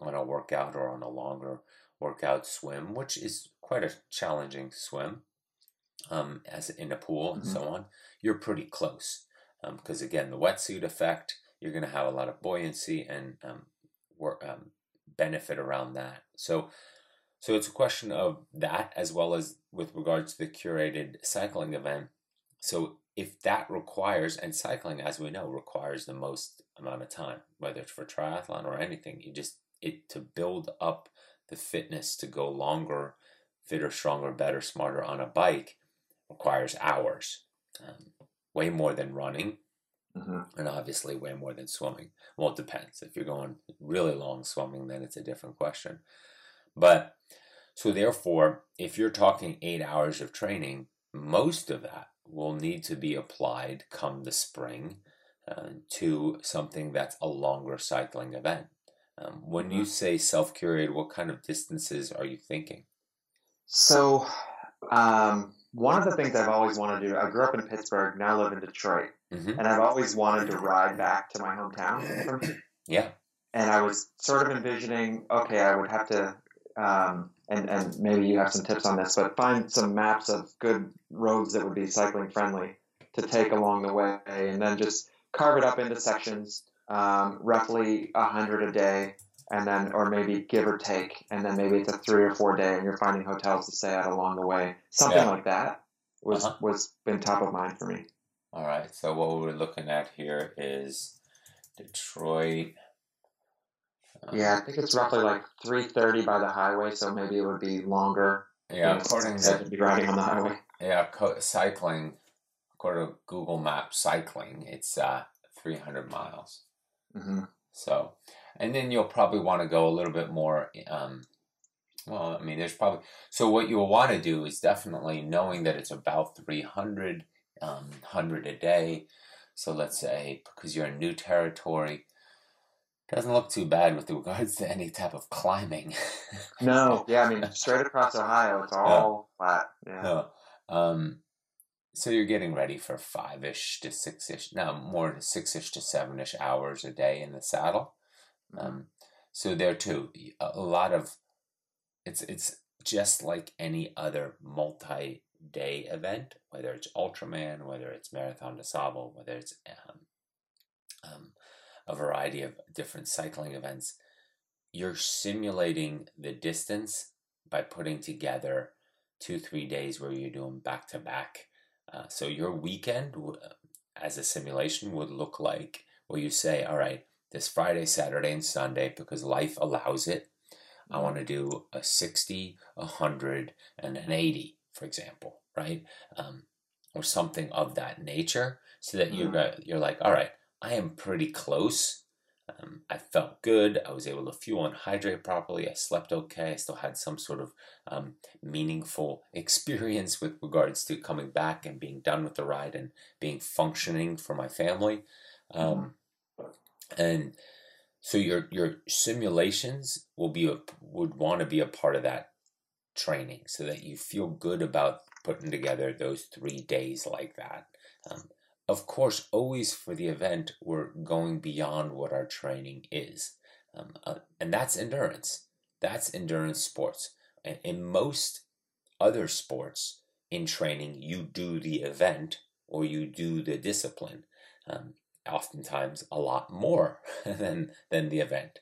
Speaker 1: on a workout or on a longer workout swim, which is quite a challenging swim, um, as in a pool and so on, you're pretty close. Um, because again, the wetsuit effect, you're going to have a lot of buoyancy and um, work um, benefit around that. So so it's a question of that as well as with regards to the curated cycling event. So if that requires, and cycling, as we know, requires the most amount of time, whether it's for triathlon or anything, you just it to build up the fitness to go longer, fitter, stronger, better, smarter on a bike requires hours, um, way more than running,
Speaker 3: Mhm.
Speaker 1: and obviously way more than swimming. Well, it depends. If you're going really long swimming, then it's a different question. But so therefore, if you're talking eight hours of training, most of that will need to be applied come the spring uh, to something that's a longer cycling event. Um, when you say self curated, what kind of distances are you thinking?
Speaker 3: So, um, one of the things I've always wanted to do, I grew up in Pittsburgh, now live in Detroit,
Speaker 1: hmm
Speaker 3: and I've always wanted to ride back to my hometown.
Speaker 1: Yeah,
Speaker 3: And I was sort of envisioning, okay, I would have to, um, and, and maybe you have some tips on this, but find some maps of good roads that would be cycling friendly to take along the way, and then just carve it up into sections, um, roughly a hundred a day, and then, or maybe give or take, and then maybe it's a three or four day, and you're finding hotels to stay at along the way. Something
Speaker 1: Yeah.
Speaker 3: like that was
Speaker 1: Uh-huh.
Speaker 3: was been top of mind for me.
Speaker 1: All right. So what we're looking at here is Detroit. uh,
Speaker 3: Yeah, I think it's roughly like three thirty by the highway, so maybe it would be longer.
Speaker 1: Yeah.
Speaker 3: you know,
Speaker 1: According
Speaker 3: to
Speaker 1: to
Speaker 3: be riding on the highway.
Speaker 1: yeah co- cycling, according to Google Maps, cycling it's uh 300 miles.
Speaker 3: Hmm
Speaker 1: So, and then you'll probably want to go a little bit more. Um, well, I mean, there's probably so what you'll want to do is definitely knowing that it's about 300, um, 100 a day. So let's say because you're in new territory, doesn't look too bad with regards to any type of climbing.
Speaker 3: No, yeah, I mean straight across Ohio, it's all flat. Yeah.
Speaker 1: No. Um, so you're getting ready for five ish to six ish, no, more to six ish to seven ish hours a day in the saddle. Um, so there too, a, a lot of it's it's just like any other multi day event, whether it's Ultraman, whether it's Marathon de Sable, whether it's um, um, a variety of different cycling events. You're simulating the distance by putting together two three days where you're doing back to back. Uh, So your weekend, as a simulation, would look like where you say, "All right, this Friday, Saturday, and Sunday, because life allows it, I want to do a sixty, a hundred, and an eighty, for example, right? Um, or something of that nature, so that you're you're like, all right, I am pretty close. Um, I felt good. I was able to fuel and hydrate properly. I slept okay. I still had some sort of um, meaningful experience with regards to coming back and being done with the ride and being functioning for my family. Um, and so your your simulations will be a, would want to be a part of that training so that you feel good about putting together those three days like that. Um, of course, always for the event, we're going beyond what our training is. Um, uh, and that's endurance. That's endurance sports. And in most other sports, in training, you do the event or you do the discipline. Um, oftentimes, a lot more than than the event.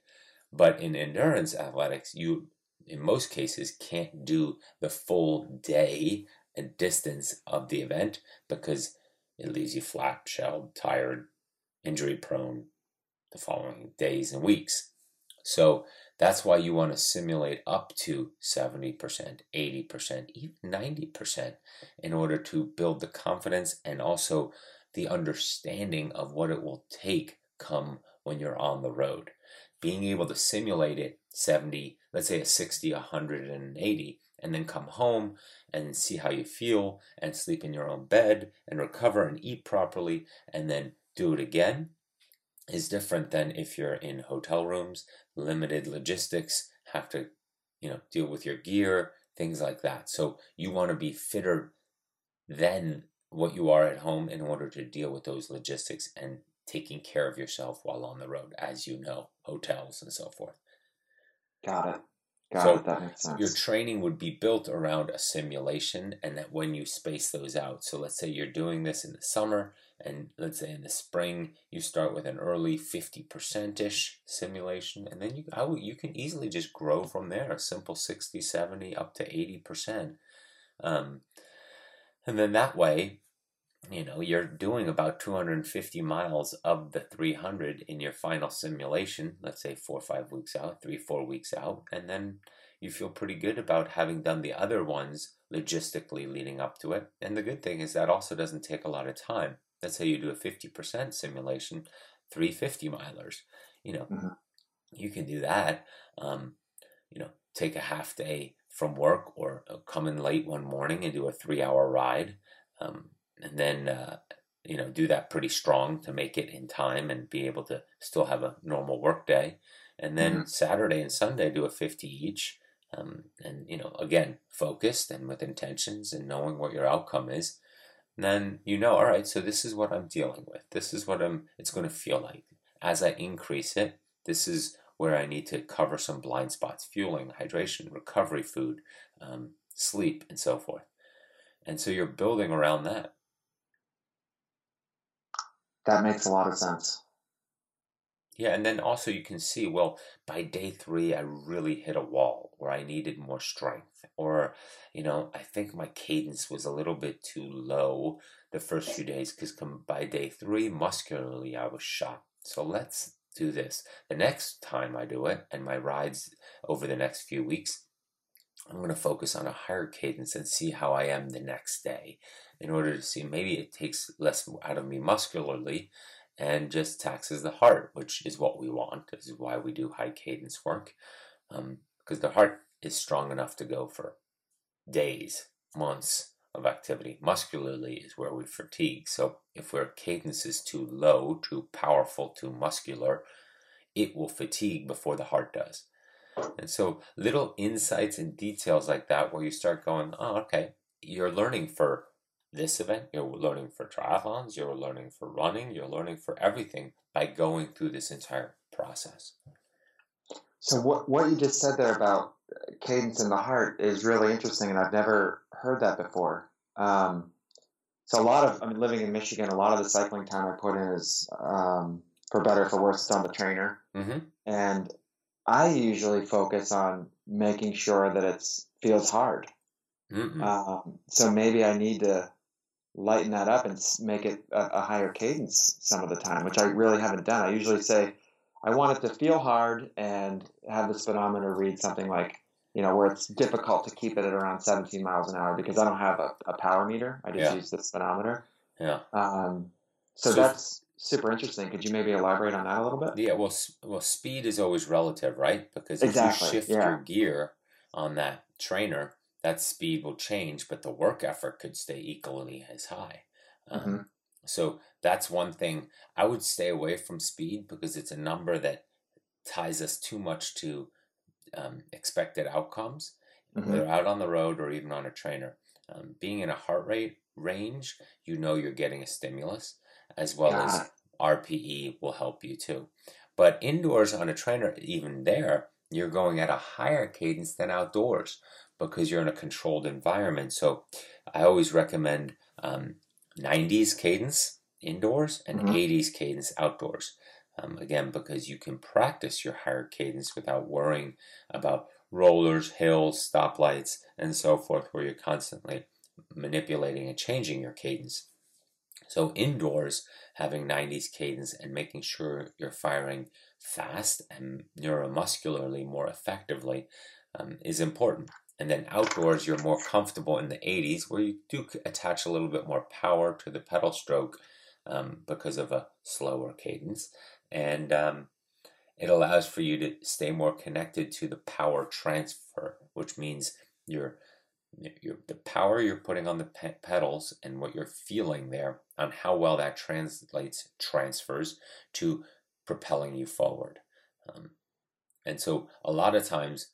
Speaker 1: But in endurance athletics, you in most cases can't do the full day and distance of the event because it leaves you flat, shelled, tired, injury prone the following days and weeks. So that's why you want to simulate up to 70%, 80%, even 90% in order to build the confidence and also the understanding of what it will take come when you're on the road. Being able to simulate it 70, let's say a 60, 180, and then come home and see how you feel and sleep in your own bed and recover and eat properly and then do it again is different than if you're in hotel rooms, limited logistics, have to, you know, deal with your gear, things like that. So you want to be fitter than what you are at home in order to deal with those logistics and taking care of yourself while on the road, as you know, hotels and so forth.
Speaker 3: Got it. Got
Speaker 1: so
Speaker 3: it. That makes sense.
Speaker 1: Your training would be built around a simulation, and that when you space those out. So let's say you're doing this in the summer, and let's say in the spring you start with an early 50% ish simulation and then you you can easily just grow from there a simple 60 70 up to 80% um, and then that way you know you're doing about 250 miles of the 300 in your final simulation let's say four or five weeks out three four weeks out and then you feel pretty good about having done the other ones logistically leading up to it and the good thing is that also doesn't take a lot of time let's say you do a 50% simulation 350 milers you know mm-hmm. you can do that um, you know take a half day from work or come in late one morning and do a three hour ride um, and then uh, you know do that pretty strong to make it in time and be able to still have a normal work day and then mm-hmm. saturday and sunday do a 50 each um, and you know again focused and with intentions and knowing what your outcome is then you know, all right, so this is what I'm dealing with. This is what I'm it's going to feel like. As I increase it, this is where I need to cover some blind spots, fueling, hydration, recovery food, um, sleep, and so forth. And so you're building around that.
Speaker 3: That makes a lot of sense.
Speaker 1: Yeah, and then also you can see, well, by day three, I really hit a wall where I needed more strength. Or, you know, I think my cadence was a little bit too low the first few days because by day three, muscularly, I was shot. So let's do this. The next time I do it, and my rides over the next few weeks, I'm going to focus on a higher cadence and see how I am the next day in order to see maybe it takes less out of me muscularly and just taxes the heart, which is what we want. This is why we do high cadence work, um, because the heart is strong enough to go for days, months of activity. Muscularly is where we fatigue. So if our cadence is too low, too powerful, too muscular, it will fatigue before the heart does. And so little insights and details like that where you start going, oh, okay, you're learning for this event, you're learning for triathlons, you're learning for running, you're learning for everything by going through this entire process.
Speaker 3: So what what you just said there about cadence in the heart is really interesting, and I've never heard that before. Um, so a lot of I mean, living in Michigan, a lot of the cycling time I put in is um, for better for worse. It's on the trainer, mm-hmm. and I usually focus on making sure that it feels hard. Um, so maybe I need to lighten that up and make it a, a, higher cadence some of the time, which I really haven't done. I usually say I want it to feel hard and have the speedometer read something like, you know, where it's difficult to keep it at around 17 miles an hour because I don't have a, a power meter. I just yeah. use the speedometer.
Speaker 1: Yeah.
Speaker 3: Um, so, so, that's super interesting. Could you maybe elaborate on that a little bit?
Speaker 1: Yeah. Well, well, speed is always relative, right? Because if exactly. you shift yeah. your gear on that trainer, that speed will change, but the work effort could stay equally as high. Um, mm-hmm. So that's one thing. I would stay away from speed because it's a number that ties us too much to um, expected outcomes, mm-hmm. whether out on the road or even on a trainer. Um, being in a heart rate range, you know you're getting a stimulus, as well yeah. as RPE will help you too. But indoors on a trainer, even there, you're going at a higher cadence than outdoors because you're in a controlled environment. So I always recommend um, 90s cadence indoors and mm-hmm. 80s cadence outdoors. Um, again, because you can practice your higher cadence without worrying about rollers, hills, stoplights, and so forth, where you're constantly manipulating and changing your cadence. So, indoors, having 90s cadence and making sure you're firing fast and neuromuscularly more effectively um, is important. And then outdoors, you're more comfortable in the 80s, where you do attach a little bit more power to the pedal stroke um, because of a slower cadence. And um, it allows for you to stay more connected to the power transfer, which means your your the power you're putting on the pe- pedals and what you're feeling there on how well that translates transfers to propelling you forward. Um, and so a lot of times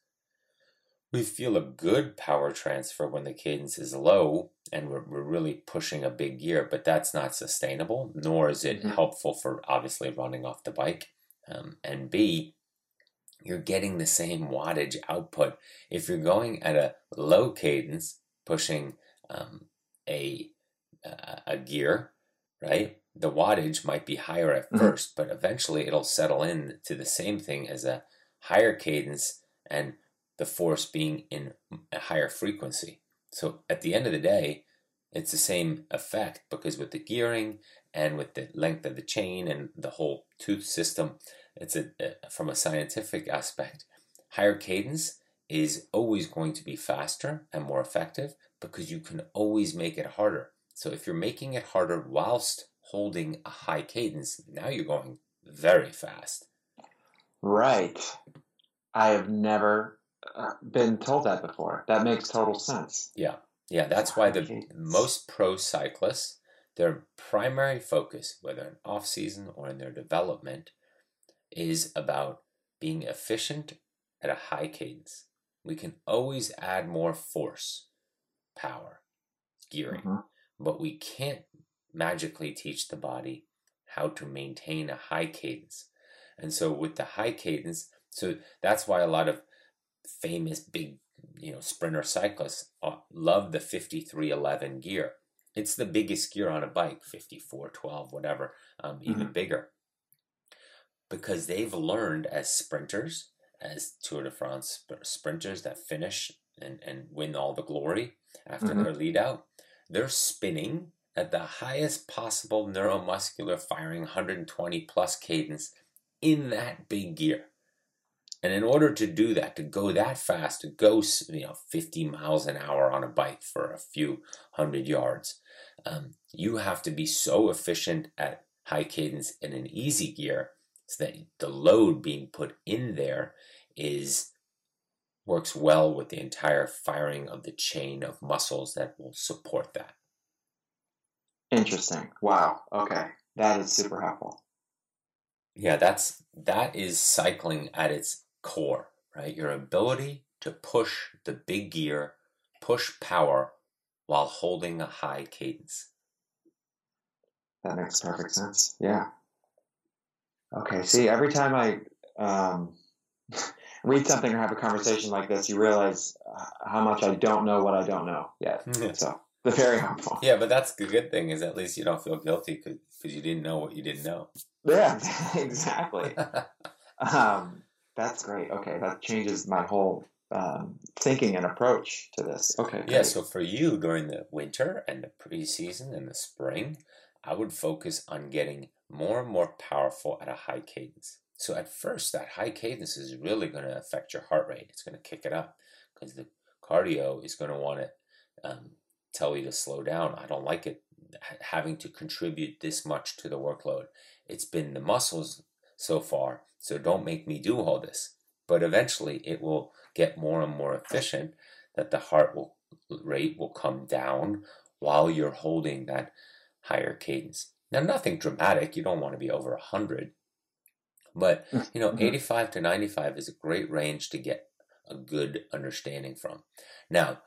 Speaker 1: we feel a good power transfer when the cadence is low and we're, we're really pushing a big gear, but that's not sustainable, nor is it mm-hmm. helpful for obviously running off the bike. Um, and B, you're getting the same wattage output. If you're going at a low cadence, pushing um, a, a gear, right? The wattage might be higher at 1st mm-hmm. but eventually it'll settle in to the same thing as a higher cadence and the force being in a higher frequency. So at the end of the day, it's the same effect because with the gearing and with the length of the chain and the whole tooth system, it's a, from a scientific aspect, higher cadence is always going to be faster and more effective because you can always make it harder. So if you're making it harder whilst holding a high cadence, now you're going very fast.
Speaker 3: Right. I have never uh, been told that before. That makes total sense.
Speaker 1: Yeah, yeah. That's why the most pro cyclists, their primary focus, whether in off season or in their development, is about being efficient at a high cadence. We can always add more force, power, gearing, mm-hmm. but we can't magically teach the body how to maintain a high cadence. And so with the high cadence, so that's why a lot of famous big, you know, sprinter cyclists uh, love the 5311 gear. It's the biggest gear on a bike, 5412, whatever, um, even mm-hmm. bigger. Because they've learned as sprinters, as Tour de France sprinters that finish and, and win all the glory after mm-hmm. their lead out, they're spinning at the highest possible neuromuscular firing 120 plus cadence in that big gear. And in order to do that, to go that fast, to go you know 50 miles an hour on a bike for a few hundred yards, um, you have to be so efficient at high cadence in an easy gear so that the load being put in there is works well with the entire firing of the chain of muscles that will support that.
Speaker 3: Interesting. Wow. Okay. That is super helpful.
Speaker 1: Yeah, that's that is cycling at its core, right? Your ability to push the big gear, push power while holding a high cadence.
Speaker 3: That makes perfect sense. Yeah. Okay. See, every time I um, read something or have a conversation like this, you realize uh, how much I don't know what I don't know yet. so, the very helpful.
Speaker 1: Yeah, but that's the good thing is at least you don't feel guilty because you didn't know what you didn't know.
Speaker 3: Yeah, exactly. um, that's great. Okay, that changes my whole um, thinking and approach to this. Okay.
Speaker 1: Yeah. So for you during the winter and the preseason and the spring, I would focus on getting more and more powerful at a high cadence. So at first, that high cadence is really going to affect your heart rate. It's going to kick it up because the cardio is going to want to um, tell you to slow down. I don't like it having to contribute this much to the workload. It's been the muscles so far. So don't make me do all this. But eventually it will get more and more efficient that the heart will, rate will come down while you're holding that higher cadence. Now, nothing dramatic. You don't want to be over 100. But, you know, mm-hmm. 85 to 95 is a great range to get a good understanding from. Now,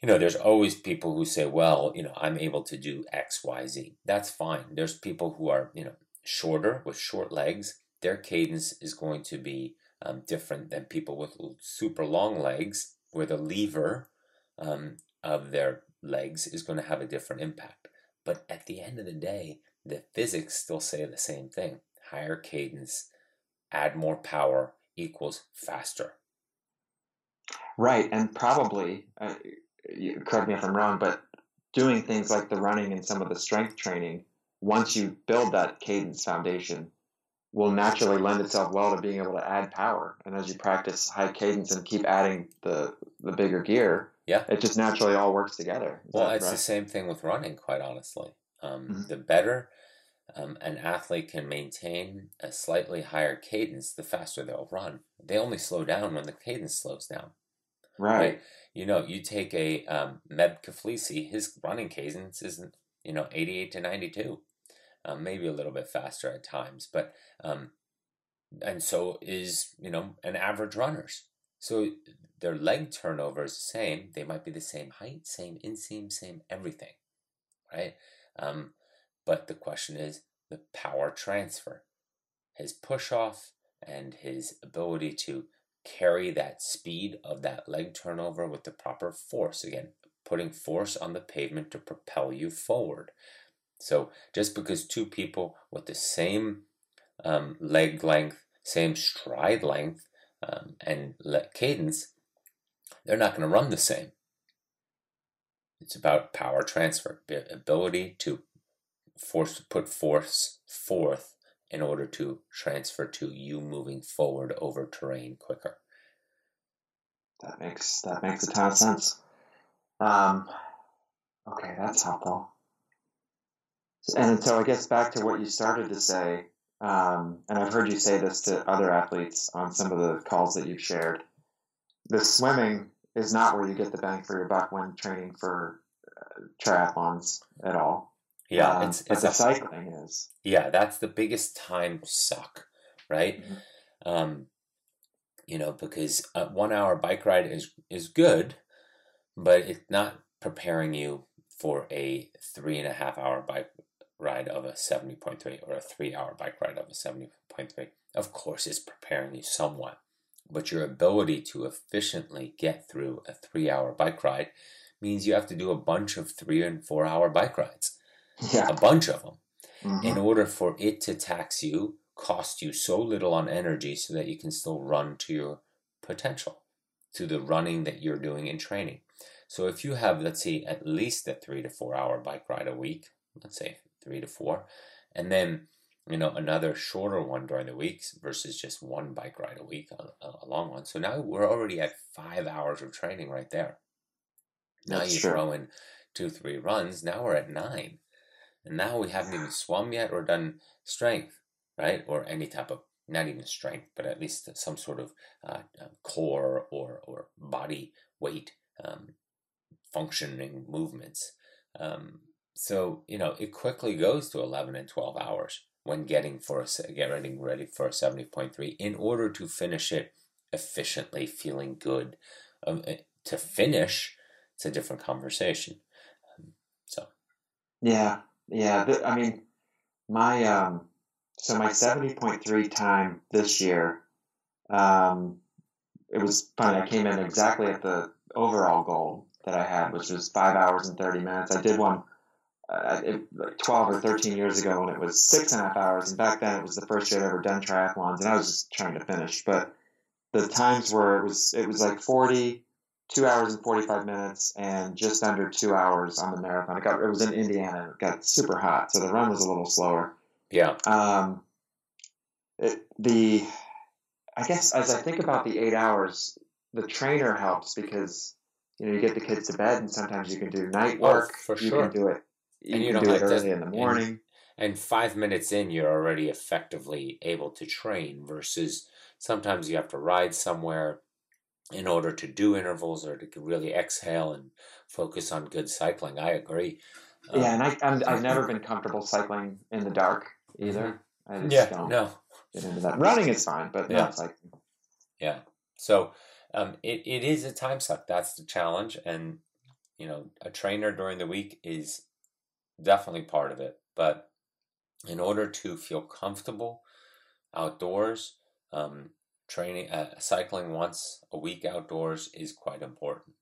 Speaker 1: you know, there's always people who say, well, you know, I'm able to do X, Y, Z. That's fine. There's people who are, you know, shorter with short legs, their cadence is going to be um, different than people with super long legs, where the lever um, of their legs is going to have a different impact. But at the end of the day, the physics still say the same thing higher cadence, add more power equals faster.
Speaker 3: Right, and probably, uh, correct me if I'm wrong, but doing things like the running and some of the strength training once you build that cadence foundation, will naturally lend itself well to being able to add power. And as you practice high cadence and keep adding the the bigger gear,
Speaker 1: yeah,
Speaker 3: it just naturally all works together.
Speaker 1: Is well, it's right? the same thing with running, quite honestly. Um, mm-hmm. The better um, an athlete can maintain a slightly higher cadence the faster they'll run. They only slow down when the cadence slows down.
Speaker 3: Right.
Speaker 1: Right. You know, you take a um, Meb Keflezighi, his running cadence isn't, you know, 88 to 92, um, maybe a little bit faster at times, but, um, and so is, you know, an average runner's. So their leg turnover is the same. They might be the same height, same inseam, same everything, right? Um, but the question is the power transfer, his push off, and his ability to carry that speed of that leg turnover with the proper force. Again, putting force on the pavement to propel you forward. So just because two people with the same um, leg length, same stride length, um, and cadence, they're not going to run the same. It's about power transfer, ability to force put force forth in order to transfer to you moving forward over terrain quicker.
Speaker 3: That makes that makes a ton of sense. Um, okay, that's helpful. And so I guess back to what you started to say, um, and I've heard you say this to other athletes on some of the calls that you've shared. The swimming is not where you get the bang for your buck when training for uh, triathlons at all.
Speaker 1: Yeah,
Speaker 3: um,
Speaker 1: it's, it's
Speaker 3: the
Speaker 1: a,
Speaker 3: cycling is.
Speaker 1: yeah, that's the biggest time suck, right?
Speaker 3: Mhm.
Speaker 1: Um, you know, because a one hour bike ride is is good, but it's not preparing you for a three and a half hour bike ride of a seventy point three or a three hour bike ride of a seventy point three. Of course, it's preparing you somewhat, but your ability to efficiently get through a three hour bike ride means you have to do a bunch of three and four hour bike rides,
Speaker 3: Yeah.
Speaker 1: a bunch of them
Speaker 3: Mhm.
Speaker 1: in order for it to tax you, cost you so little on energy so that you can still run to your potential, to the running that you're doing in training. So if you have, let's say, at least a three to four hour bike ride a week, let's say three to four, and then you know another shorter one during the weeks versus just one bike ride a week, a, a long one. So now we're already at five hours of training right there. Now
Speaker 3: That's
Speaker 1: you
Speaker 3: true.
Speaker 1: throw in two, three runs. Now we're at nine. And now we haven't even swum yet or done strength, right? Or any type of, not even strength, but at least some sort of uh, uh, core or, or body weight um, functioning movements. Um, so, you know, it quickly goes to 11 and 12 hours when getting for a, getting ready for a 70.3 in order to finish it efficiently, feeling good. Um, eh, to finish, it's a different conversation. Um, so,
Speaker 3: Yeah, yeah. I mean, my um, so my seventy point three time this year, um, it was funny. I came in exactly at the overall goal that I had, which was five hours and thirty minutes. I did one uh, it, like twelve or thirteen years ago, and it was six and a half hours. And back then, it was the first year I'd ever done triathlons, and I was just trying to finish. But the times where it was, it was like forty two hours and 45 minutes and just under two hours on the marathon. It got it was in Indiana. It got super hot, so the run was a little slower.
Speaker 1: yeah,
Speaker 3: Um, it, the I guess as I think about the eight hours, the trainer helps because you know you get the kids to bed, and sometimes you can do night
Speaker 1: Oh,
Speaker 3: work.
Speaker 1: for
Speaker 3: you can do it. You
Speaker 1: And you don't
Speaker 3: do it
Speaker 1: have to-
Speaker 3: early in the morning.
Speaker 1: and five minutes in, you're already effectively able to train versus sometimes you have to ride somewhere in order to do intervals or to really exhale and focus on good cycling. I agree. Um,
Speaker 3: yeah, and I I'm, I've never been comfortable cycling in the dark either. I just
Speaker 1: yeah,
Speaker 3: don't
Speaker 1: no,
Speaker 3: get into that. Running is fine, but
Speaker 1: Yeah. Yeah. So um, it, it is a time suck. That's the challenge. And, you know, a trainer during the week is definitely part of it. But in order to feel comfortable outdoors, um, training, uh, cycling once a week outdoors is quite important.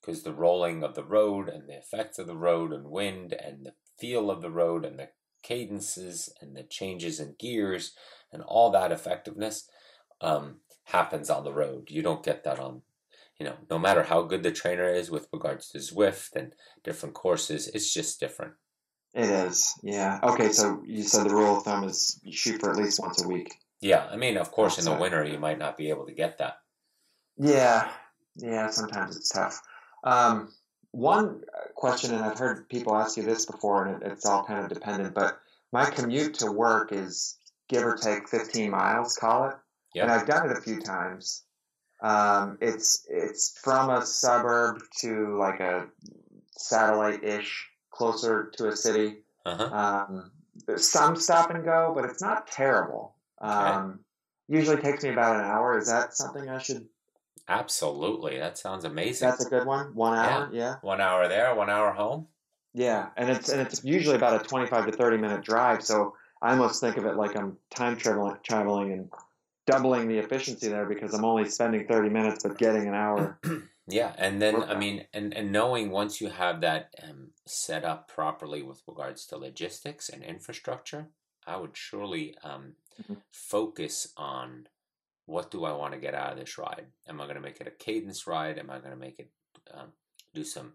Speaker 1: Because the rolling of the road and the effects of the road and wind and the feel of the road and the cadences and the changes in gears and all that effectiveness um, happens on the road. You don't get that on, you know, no matter how good the trainer is with regards to Zwift and different courses, it's just different.
Speaker 3: It is, yeah. Okay, so you said the rule of thumb is you shoot for at least once a week.
Speaker 1: Yeah, I mean, of course, in the winter, you might not be able to get that.
Speaker 3: Yeah, yeah. Sometimes it's tough. Um, one question, and I've heard people ask you this before, and it's all kind of dependent. But my commute to work is give or take 15 miles, call it.
Speaker 1: Yep.
Speaker 3: And I've done it a few times. Um, it's it's from a suburb to like a satellite-ish, closer to a city.
Speaker 1: Uh-huh.
Speaker 3: Um, there's some stop and go, but it's not terrible. Um, Usually takes me about an hour. Is that something I should?
Speaker 1: Absolutely. That sounds amazing.
Speaker 3: That's a good one. One hour, yeah.
Speaker 1: One hour there, one hour home.
Speaker 3: Yeah, and it's and it's usually about a twenty-five to thirty minute drive. So I almost think of it like I'm time traveling, traveling and doubling the efficiency there because I'm only spending thirty minutes but getting an hour.
Speaker 1: Yeah, and then I mean, and and knowing once you have that um, set up properly with regards to logistics and infrastructure, I would surely um,
Speaker 3: Mhm.
Speaker 1: focus on what do I want to get out of this ride. Am I going to make it a cadence ride? Am I going to make it um, do some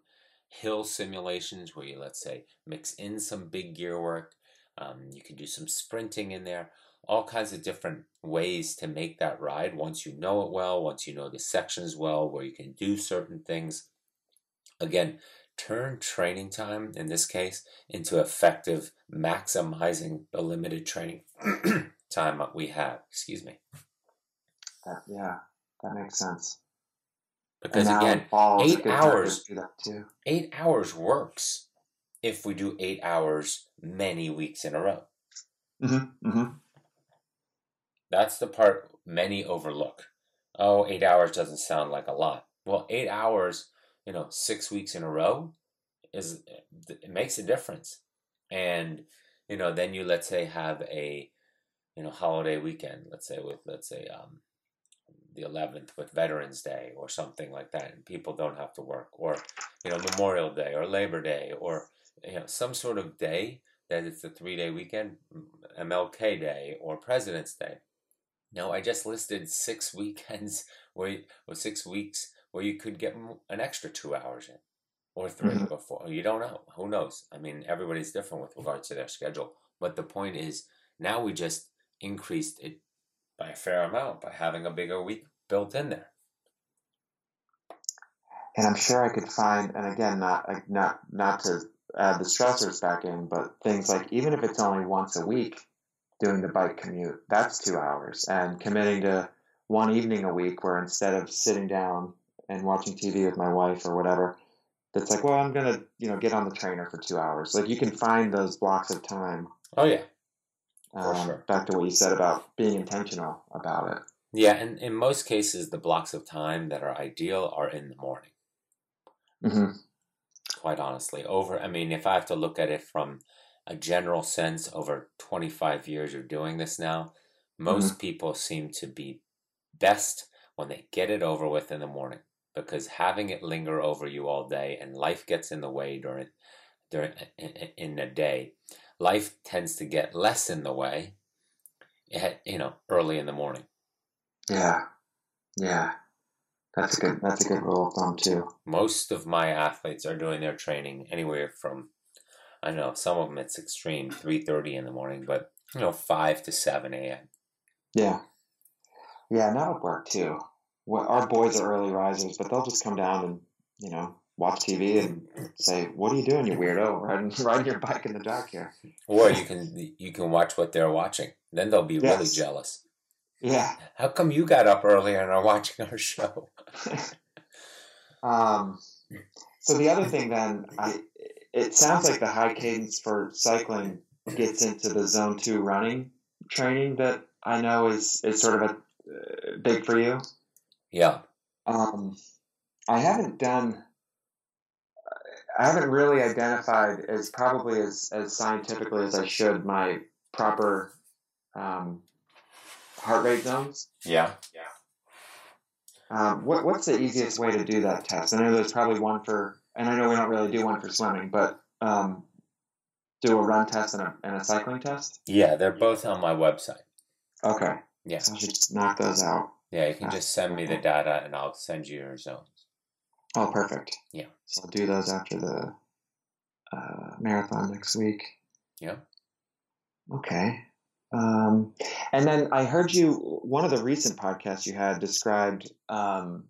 Speaker 1: hill simulations where you let's say mix in some big gear work? Um, you can do some sprinting in there. All kinds of different ways to make that ride once you know it well, once you know the sections well, where you can do certain things. Again, turn training time, in this case, into effective maximizing the limited training time that we have. Excuse me.
Speaker 3: That, yeah, that makes sense.
Speaker 1: Because again,
Speaker 3: in fall is a
Speaker 1: eight hours-
Speaker 3: do that too.
Speaker 1: eight hours works if we do eight hours many weeks in a row.
Speaker 3: Mm-hmm, mm-hmm.
Speaker 1: That's the part many overlook. Oh, eight hours doesn't sound like a lot. Well, eight hours, you know, six weeks in a row is it makes a difference. And you know, then you let's say have a you know holiday weekend. Let's say with let's say um, the 11th with Veterans Day or something like that, and people don't have to work, or you know Memorial Day or Labor Day or you know some sort of day that it's a three day weekend, MLK Day or President's Day. No, I just listed six weekends where you, or six weeks where you could get an extra two hours in, or 3
Speaker 3: Mhm.
Speaker 1: or four. You don't know. Who knows? I mean, everybody's different with regards to their schedule. But the point is, now we just increased it by a fair amount by having a bigger week built in there.
Speaker 3: And I'm sure I could find, and again, not like, not not to add the stressors back in, but things like even if it's only once a week, doing the bike commute, that's two hours, and committing to one evening a week where instead of sitting down and watching TV with my wife or whatever, that's like, well, I'm gonna you know get on the trainer for two hours. Like you can find those blocks of time.
Speaker 1: Oh yeah,
Speaker 3: Um,
Speaker 1: sure.
Speaker 3: Back to what you said about being intentional about it.
Speaker 1: yeah. And in most cases, the blocks of time that are ideal are in the morning.
Speaker 3: Mm-hmm.
Speaker 1: quite honestly. Over, I mean, if I have to look at it from a general sense over 25 years of doing this now, most mm-hmm. people seem to be best when they get it over with in the morning because having it linger over you all day and life gets in the way during during in, the day life tends to get less in the way at, you know early in the morning
Speaker 3: Yeah, yeah. That's a good. That's a good rule of thumb too.
Speaker 1: most of my athletes are doing their training anywhere from I know some of them it's extreme three thirty in the morning, but you know five to seven a.m.
Speaker 3: Yeah. Yeah, and that'll work too. Well, our boys are early risers, but they'll just come down and, you know, watch TV and say, What are you doing, you weirdo? Riding, riding your bike in the dark here.
Speaker 1: Or you can you can watch what they're watching. Then they'll be really jealous.
Speaker 3: Yeah.
Speaker 1: How come you got up earlier and are watching our show?
Speaker 3: Um, so the other thing then, I, it sounds like the high cadence for cycling gets into the zone two running training that I know is, is sort of a uh, big for you.
Speaker 1: Yeah,
Speaker 3: Um, I haven't done. I haven't really identified as probably as, as scientifically as I should my proper um, heart rate zones.
Speaker 1: yeah, Yeah.
Speaker 3: Um, what, what's the easiest way to do that test? I know there's probably one for, and I know we don't really do one for swimming, but um, do a run test and a, and a cycling test.
Speaker 1: yeah. They're both on my website.
Speaker 3: Okay,
Speaker 1: Yeah,
Speaker 3: so I should knock those out.
Speaker 1: yeah. You can just send me the data and I'll send you your zones.
Speaker 3: Oh, perfect.
Speaker 1: Yeah.
Speaker 3: So I'll do those after the uh, marathon next week.
Speaker 1: Yeah.
Speaker 3: Okay. Um, and then I heard you, one of the recent podcasts you had described um,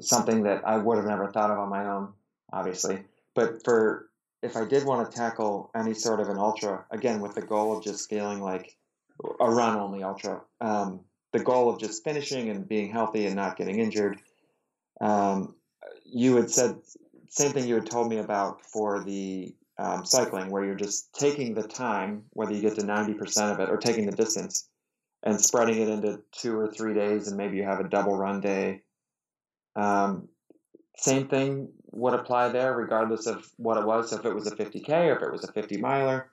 Speaker 3: something that I would have never thought of on my own, obviously. But for if I did want to tackle any sort of an ultra, again, with the goal of just feeling like a run only ultra, um, the goal of just finishing and being healthy and not getting injured, um, you had said same thing you had told me about for the um, cycling, where you're just taking the time, whether you get to 90% of it, or taking the distance and spreading it into two or three days, and maybe you have a double run day. Um, same thing would apply there, regardless of what it was. So if it was a 50K or if it was a 50 miler.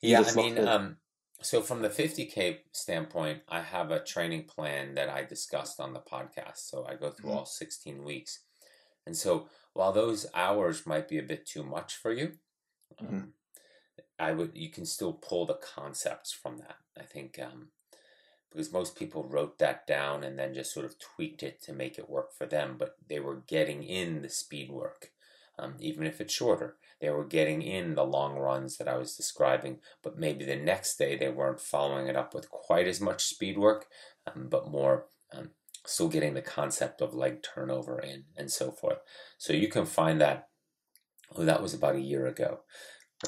Speaker 1: Yeah, I mean, um, so from the 50K standpoint, I have a training plan that I discussed on the podcast. So I go through mm-hmm. all 16 weeks. And so while those hours might be a bit too much for you, mm-hmm. um, I would you can still pull the concepts from that. I think um, because most people wrote that down and then just sort of tweaked it to make it work for them, but they were getting in the speed work, um, even if it's shorter. They were getting in the long runs that I was describing, but maybe the next day they weren't following it up with quite as much speed work, um, but more um, still getting the concept of leg turnover in and so forth. So you can find that. Oh, that was about a year ago.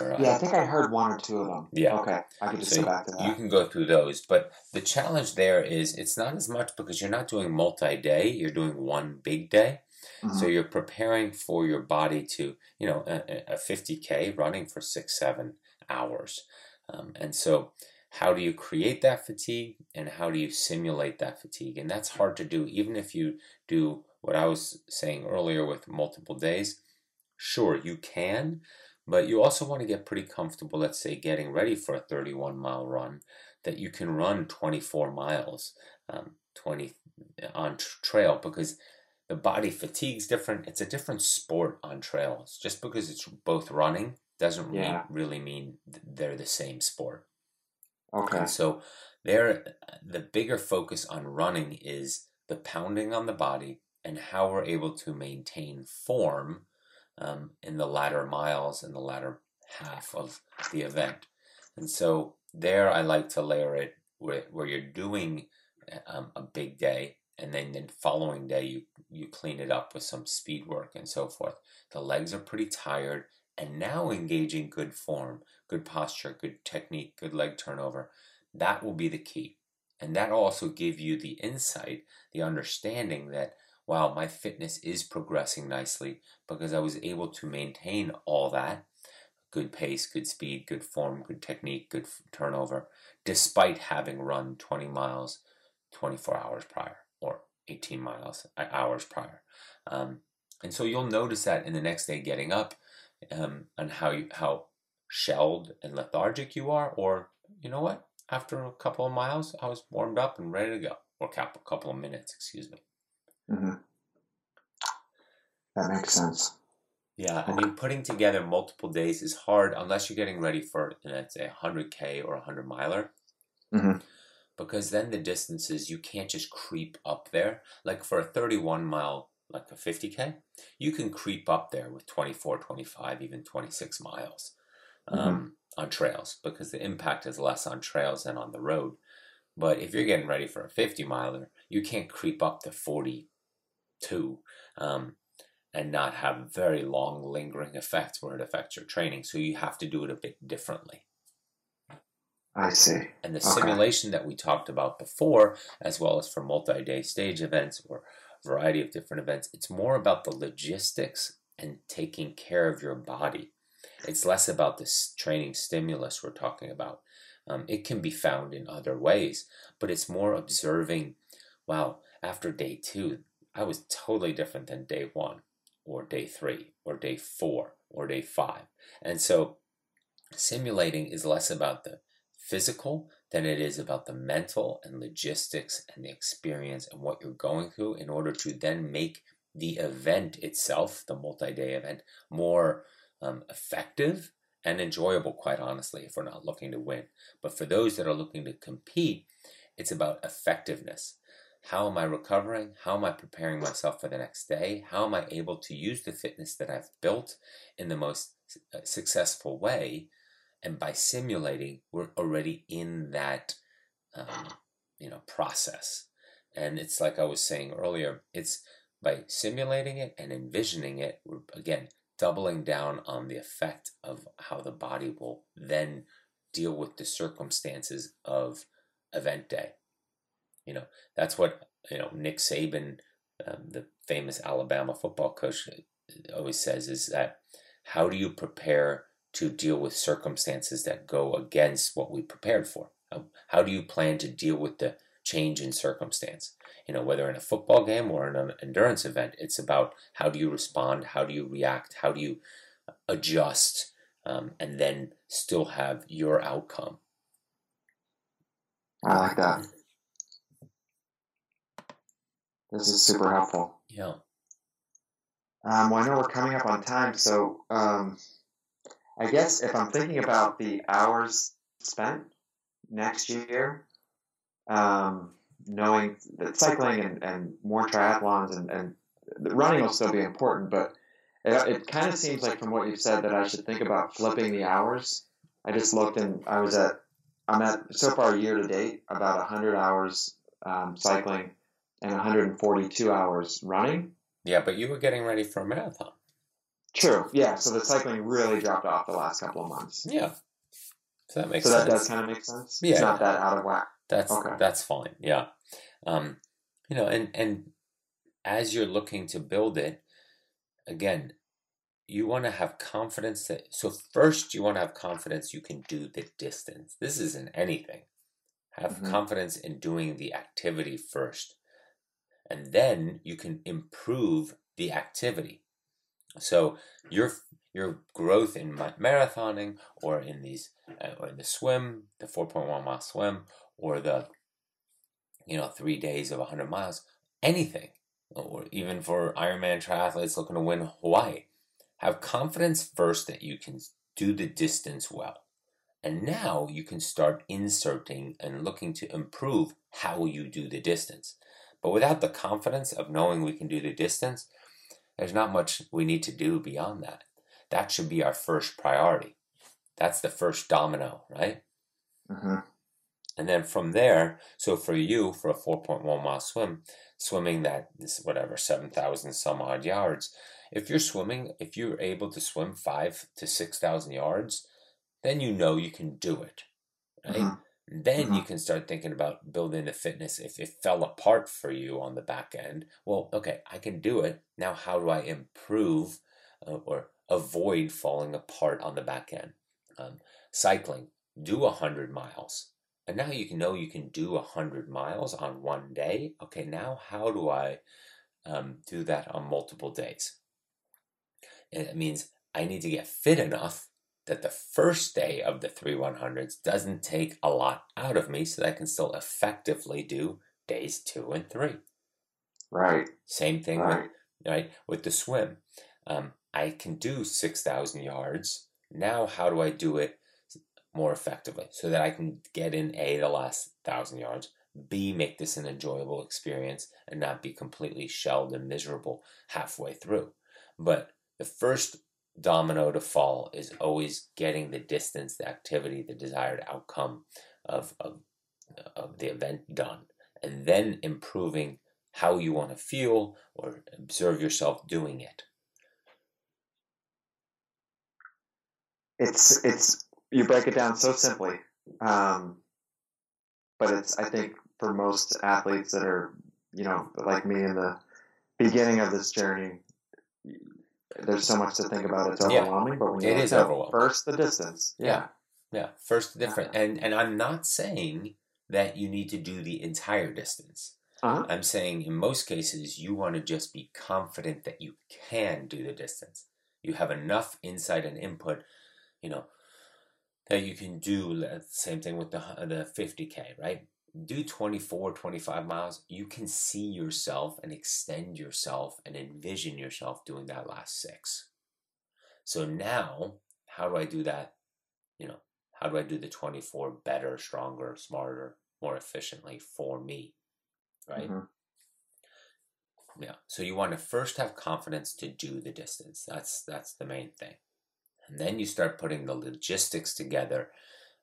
Speaker 3: Uh, yeah, I think I heard one or two of them.
Speaker 1: Yeah.
Speaker 3: Okay. I can just so go back to that.
Speaker 1: You can go through those. But the challenge there is it's not as much because you're not doing multi day, you're doing one big day. Mm-hmm. So you're preparing for your body to, you know, a, a 50K running for six, seven hours. Um, and so how do you create that fatigue and how do you simulate that fatigue? And that's hard to do, even if you do what I was saying earlier with multiple days. Sure, you can, but you also want to get pretty comfortable, let's say, getting ready for a 31 mile run, that you can run 24 miles, um, 20 on trail because the body fatigue's different. It's a different sport on trails. Just because it's both running doesn't yeah. mean, really mean they're the same sport.
Speaker 3: Okay.
Speaker 1: And so there, the bigger focus on running is the pounding on the body and how we're able to maintain form um, in the latter miles in the latter half of the event. And so there, I like to layer it where, where you're doing um, a big day, and then the following day you you clean it up with some speed work and so forth. The legs are pretty tired, and now engaging good form, good posture, good technique, good leg turnover. That will be the key. And that also give you the insight, the understanding that wow, my fitness is progressing nicely because I was able to maintain all that good pace, good speed, good form, good technique, good turnover, despite having run 20 miles 24 hours prior or 18 miles uh, hours prior. Um, and so you'll notice that in the next day getting up um, and how you, how shelled and lethargic you are, or you know what? After a couple of miles, I was warmed up and ready to go, or a couple of minutes, excuse me.
Speaker 3: Mm-hmm. That makes sense.
Speaker 1: Yeah, I mean, putting together multiple days is hard unless you're getting ready for, let's say, a 100K or a 100 miler.
Speaker 3: Mm-hmm.
Speaker 1: Because then the distances, you can't just creep up there. Like for a 31 mile, like a 50K, you can creep up there with 24, 25, even 26 miles mm-hmm. um, on trails because the impact is less on trails than on the road. But if you're getting ready for a 50 miler, you can't creep up to 42 um, and not have very long lingering effects where it affects your training. So you have to do it a bit differently.
Speaker 3: I see.
Speaker 1: And the okay. simulation that we talked about before, as well as for multi day stage events or a variety of different events, it's more about the logistics and taking care of your body. It's less about this training stimulus we're talking about. Um, it can be found in other ways, but it's more observing wow, after day two, I was totally different than day one, or day three, or day four, or day five. And so simulating is less about the physical than it is about the mental and logistics and the experience and what you're going through in order to then make the event itself, the multi day event, more um, effective and enjoyable, quite honestly, if we're not looking to win. But for those that are looking to compete, it's about effectiveness. How am I recovering? How am I preparing myself for the next day? How am I able to use the fitness that I've built in the most uh, successful way? And by simulating, we're already in that, um, you know, process. And it's like I was saying earlier, it's by simulating it and envisioning it, we're again doubling down on the effect of how the body will then deal with the circumstances of event day. You know, that's what, you know, Nick Saban, um, the famous Alabama football coach, always says is that how do you prepare to deal with circumstances that go against what we prepared for? How do you plan to deal with the change in circumstance? You know, whether in a football game or in an endurance event, it's about how do you respond, how do you react, how do you adjust, um, and then still have your outcome.
Speaker 3: I like that. This is super helpful.
Speaker 1: Yeah.
Speaker 3: Um, well, I know we're coming up on time, so um, I guess if I'm thinking about the hours spent next year, um, knowing that cycling and, and more triathlons and, and running will still be important, but it, it kind of seems like from what you've said that I should think about flipping the hours. I just looked and I was at, I'm at so far year to date about 100 hours um, cycling and 142 hours running.
Speaker 1: Yeah, but you were getting ready for a marathon.
Speaker 3: True. Yeah. So the cycling really dropped off the last couple of months.
Speaker 1: Yeah. So that makes
Speaker 3: so
Speaker 1: sense.
Speaker 3: that does kind of make sense.
Speaker 1: Yeah.
Speaker 3: It's not that out of whack.
Speaker 1: That's
Speaker 3: Okay.
Speaker 1: that's fine. Yeah. Um, you know, and and as you're looking to build it, again, you want to have confidence that so first you want to have confidence you can do the distance. This isn't anything. Have
Speaker 3: Mhm.
Speaker 1: confidence in doing the activity first. And then you can improve the activity. So your your growth in marathoning or in these uh, or in the swim, the 4.1 mile swim, or the you know three days of 100 miles, anything, or even for Ironman triathletes looking to win Hawaii, have confidence first that you can do the distance well, and now you can start inserting and looking to improve how you do the distance. But without the confidence of knowing we can do the distance, there's not much we need to do beyond that. That should be our first priority. That's the first domino, right?
Speaker 3: hmm
Speaker 1: And then from there, so for you, for a 4.1 mile swim, swimming that is whatever, 7,000 some odd yards, if you're swimming, if you're able to swim five to 6,000 yards, then you know you can do it, right?
Speaker 3: Mhm.
Speaker 1: Then you can start thinking about building the fitness. If it fell apart for you on the back end, well, okay, I can do it. Now, how do I improve uh, or avoid falling apart on the back end? Um, cycling, do a 100 miles. And now you can know you can do a 100 miles on one day. Okay, now how do I um, do that on multiple days? And it means I need to get fit enough that the first day of the three 100s doesn't take a lot out of me so that I can still effectively do days two and three.
Speaker 3: Right.
Speaker 1: Same thing with
Speaker 3: Right.
Speaker 1: right with the swim. Um, I can do 6,000 yards. Now, how do I do it more effectively so that I can get in A, the last 1,000 yards, B, make this an enjoyable experience and not be completely shelled and miserable halfway through. But the first domino to fall is always getting the distance, the activity, the desired outcome of, of, of the event done, and then improving how you want to feel or observe yourself doing it.
Speaker 3: It's it's you break it down so simply, um, but it's I think for most athletes that are you know like me in the beginning of this journey, there's so much to think about. It's
Speaker 1: Yeah.
Speaker 3: overwhelming, but when you
Speaker 1: It is overwhelming.
Speaker 3: First, the distance. Yeah.
Speaker 1: Yeah, first different. And and I'm not saying that you need to do the entire distance.
Speaker 3: Uh-huh.
Speaker 1: I'm saying in most cases you want to just be confident that you can do the distance. You have enough insight and input, you know, that you can do the same thing with the the 50k, right? Do 24, 25 miles. You can see yourself and extend yourself and envision yourself doing that last 6. So now, how do I do that? You know, how do I do the 24 better, stronger, smarter, more efficiently for me? Right?
Speaker 3: Mhm.
Speaker 1: Yeah. So you want to first have confidence to do the distance. That's that's the main thing. And then you start putting the logistics together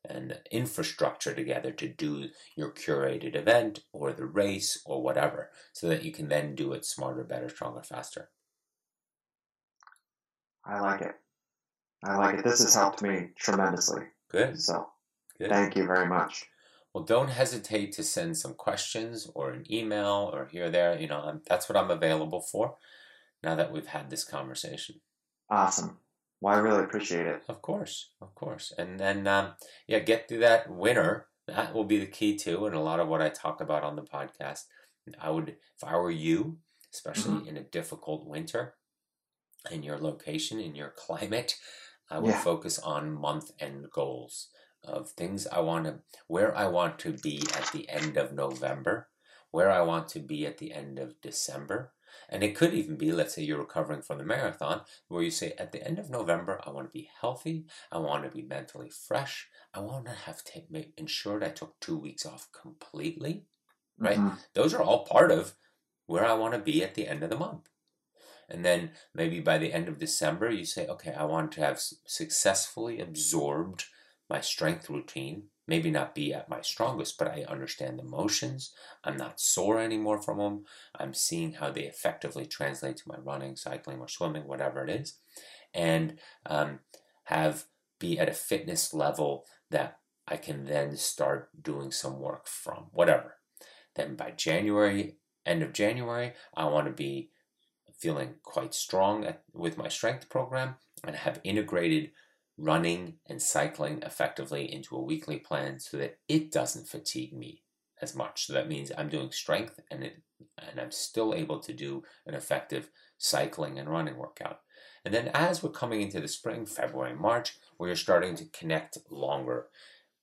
Speaker 1: and infrastructure together to do your curated event or the race or whatever so that you can then do it smarter, better, stronger, faster.
Speaker 3: I like it. I like it. This has helped me tremendously.
Speaker 1: Good.
Speaker 3: So
Speaker 1: Good.
Speaker 3: thank you very much.
Speaker 1: Well, don't hesitate to send some questions or an email or here or there. You know, I'm, that's what I'm available for now that we've had this conversation.
Speaker 3: Awesome. Well, I really appreciate it.
Speaker 1: Of course, of course. And then, um, yeah, get through that winter. That will be the key too. And a lot of what I talk about on the podcast. I would, if I were you, especially
Speaker 3: Mm-hmm.
Speaker 1: in a difficult winter in your location, in your climate, I would
Speaker 3: Yeah.
Speaker 1: focus on month end goals of things I want to, where I want to be at the end of November, where I want to be at the end of December. And it could even be, let's say you're recovering from the marathon, where you say, at the end of November, I want to be healthy. I want to be mentally fresh. I want to have ma- ensured I took two weeks off completely. Right?
Speaker 3: Mhm.
Speaker 1: Those are all part of where I want to be at the end of the month. And then maybe by the end of December, you say, okay, I want to have successfully absorbed my strength routine. Maybe not be at my strongest, but I understand the motions. I'm not sore anymore from them. I'm seeing how they effectively translate to my running, cycling, or swimming, whatever it is. And um, have be at a fitness level that I can then start doing some work from, whatever. Then by January, end of January, I want to be feeling quite strong at, with my strength program and have integrated running and cycling effectively into a weekly plan so that it doesn't fatigue me as much. So that means I'm doing strength and it and I'm still able to do an effective cycling and running workout. And then as we're coming into the spring, February, March, we're starting to connect longer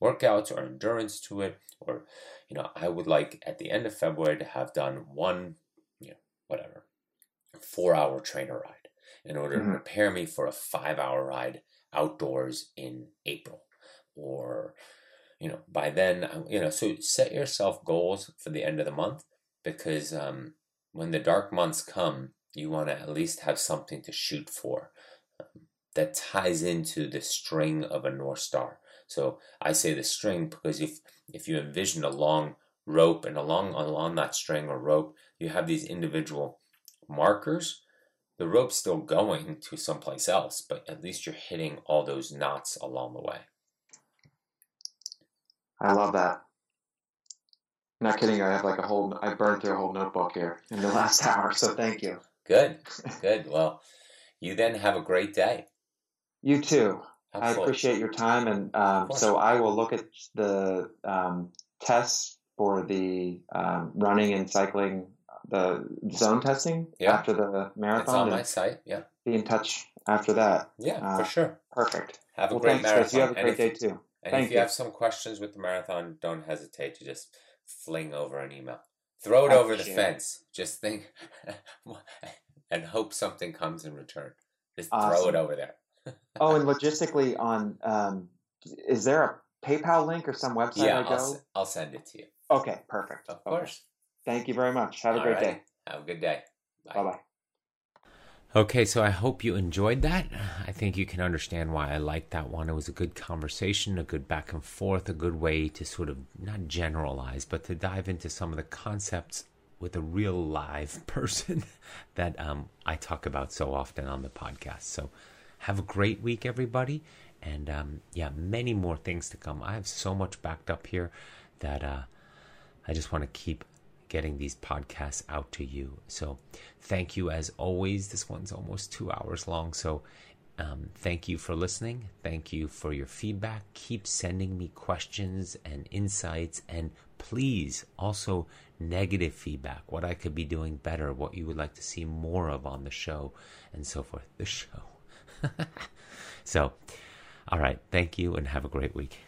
Speaker 1: workouts or endurance to it. Or, you know, I would like at the end of February to have done one, you know, whatever, four hour trainer ride in order to
Speaker 3: Mhm.
Speaker 1: prepare me for a five hour ride outdoors in April. Or, you know, by then, uh, you know, so set yourself goals for the end of the month because um, when the dark months come, you want to at least have something to shoot for um, that ties into the string of a North Star. So I say the string because if if you envision a long rope and along along that string or rope, you have these individual markers. The rope's still going to someplace else, but at least you're hitting all those knots along the way.
Speaker 3: I love that. Not kidding. I have like a whole. I burned through a whole notebook here in the last hour. So thank you.
Speaker 1: Good, good. Well, you then have a great day.
Speaker 3: You too. I appreciate your time, and um, so I will look at the um, tests for the um, running and cycling, the zone testing
Speaker 1: Yeah.
Speaker 3: after the marathon.
Speaker 1: It's on my site. Yeah,
Speaker 3: be in touch after that.
Speaker 1: yeah,
Speaker 3: Uh,
Speaker 1: for sure.
Speaker 3: Perfect.
Speaker 1: Have a
Speaker 3: Well,
Speaker 1: great
Speaker 3: thanks, Chris.
Speaker 1: marathon.
Speaker 3: You have a
Speaker 1: And
Speaker 3: great
Speaker 1: if-
Speaker 3: day too.
Speaker 1: And
Speaker 3: Thank
Speaker 1: if you
Speaker 3: you.
Speaker 1: have some questions with the marathon, don't hesitate to just fling over an email. Throw it
Speaker 3: I
Speaker 1: over the
Speaker 3: appreciate it.
Speaker 1: fence. Just think and hope something comes in return. Just throw it over there.
Speaker 3: Oh, and logistically, on um, is there a PayPal link or some website
Speaker 1: yeah? I'll, s- I'll send it to you.
Speaker 3: Okay, perfect.
Speaker 1: Of
Speaker 3: Okay.
Speaker 1: Course.
Speaker 3: Thank you very much. Have a
Speaker 1: All
Speaker 3: great
Speaker 1: righty.
Speaker 3: day.
Speaker 1: Have a good day.
Speaker 3: Bye bye.
Speaker 4: Okay, so I hope you enjoyed that. I think you can understand why I liked that one. It was a good conversation, a good back and forth, a good way to sort of not generalize, but to dive into some of the concepts with a real live person that um, I talk about so often on the podcast. So have a great week, everybody. And um, yeah, many more things to come. I have so much backed up here that uh, I just want to keep getting these podcasts out to you. So thank you as always. This one's almost two hours long. So um, thank you for listening. Thank you for your feedback. Keep sending me questions and insights. And please also negative feedback, what I could be doing better, what you would like to see more of on the show, and so forth. The show. so, all right. Thank you and have a great week.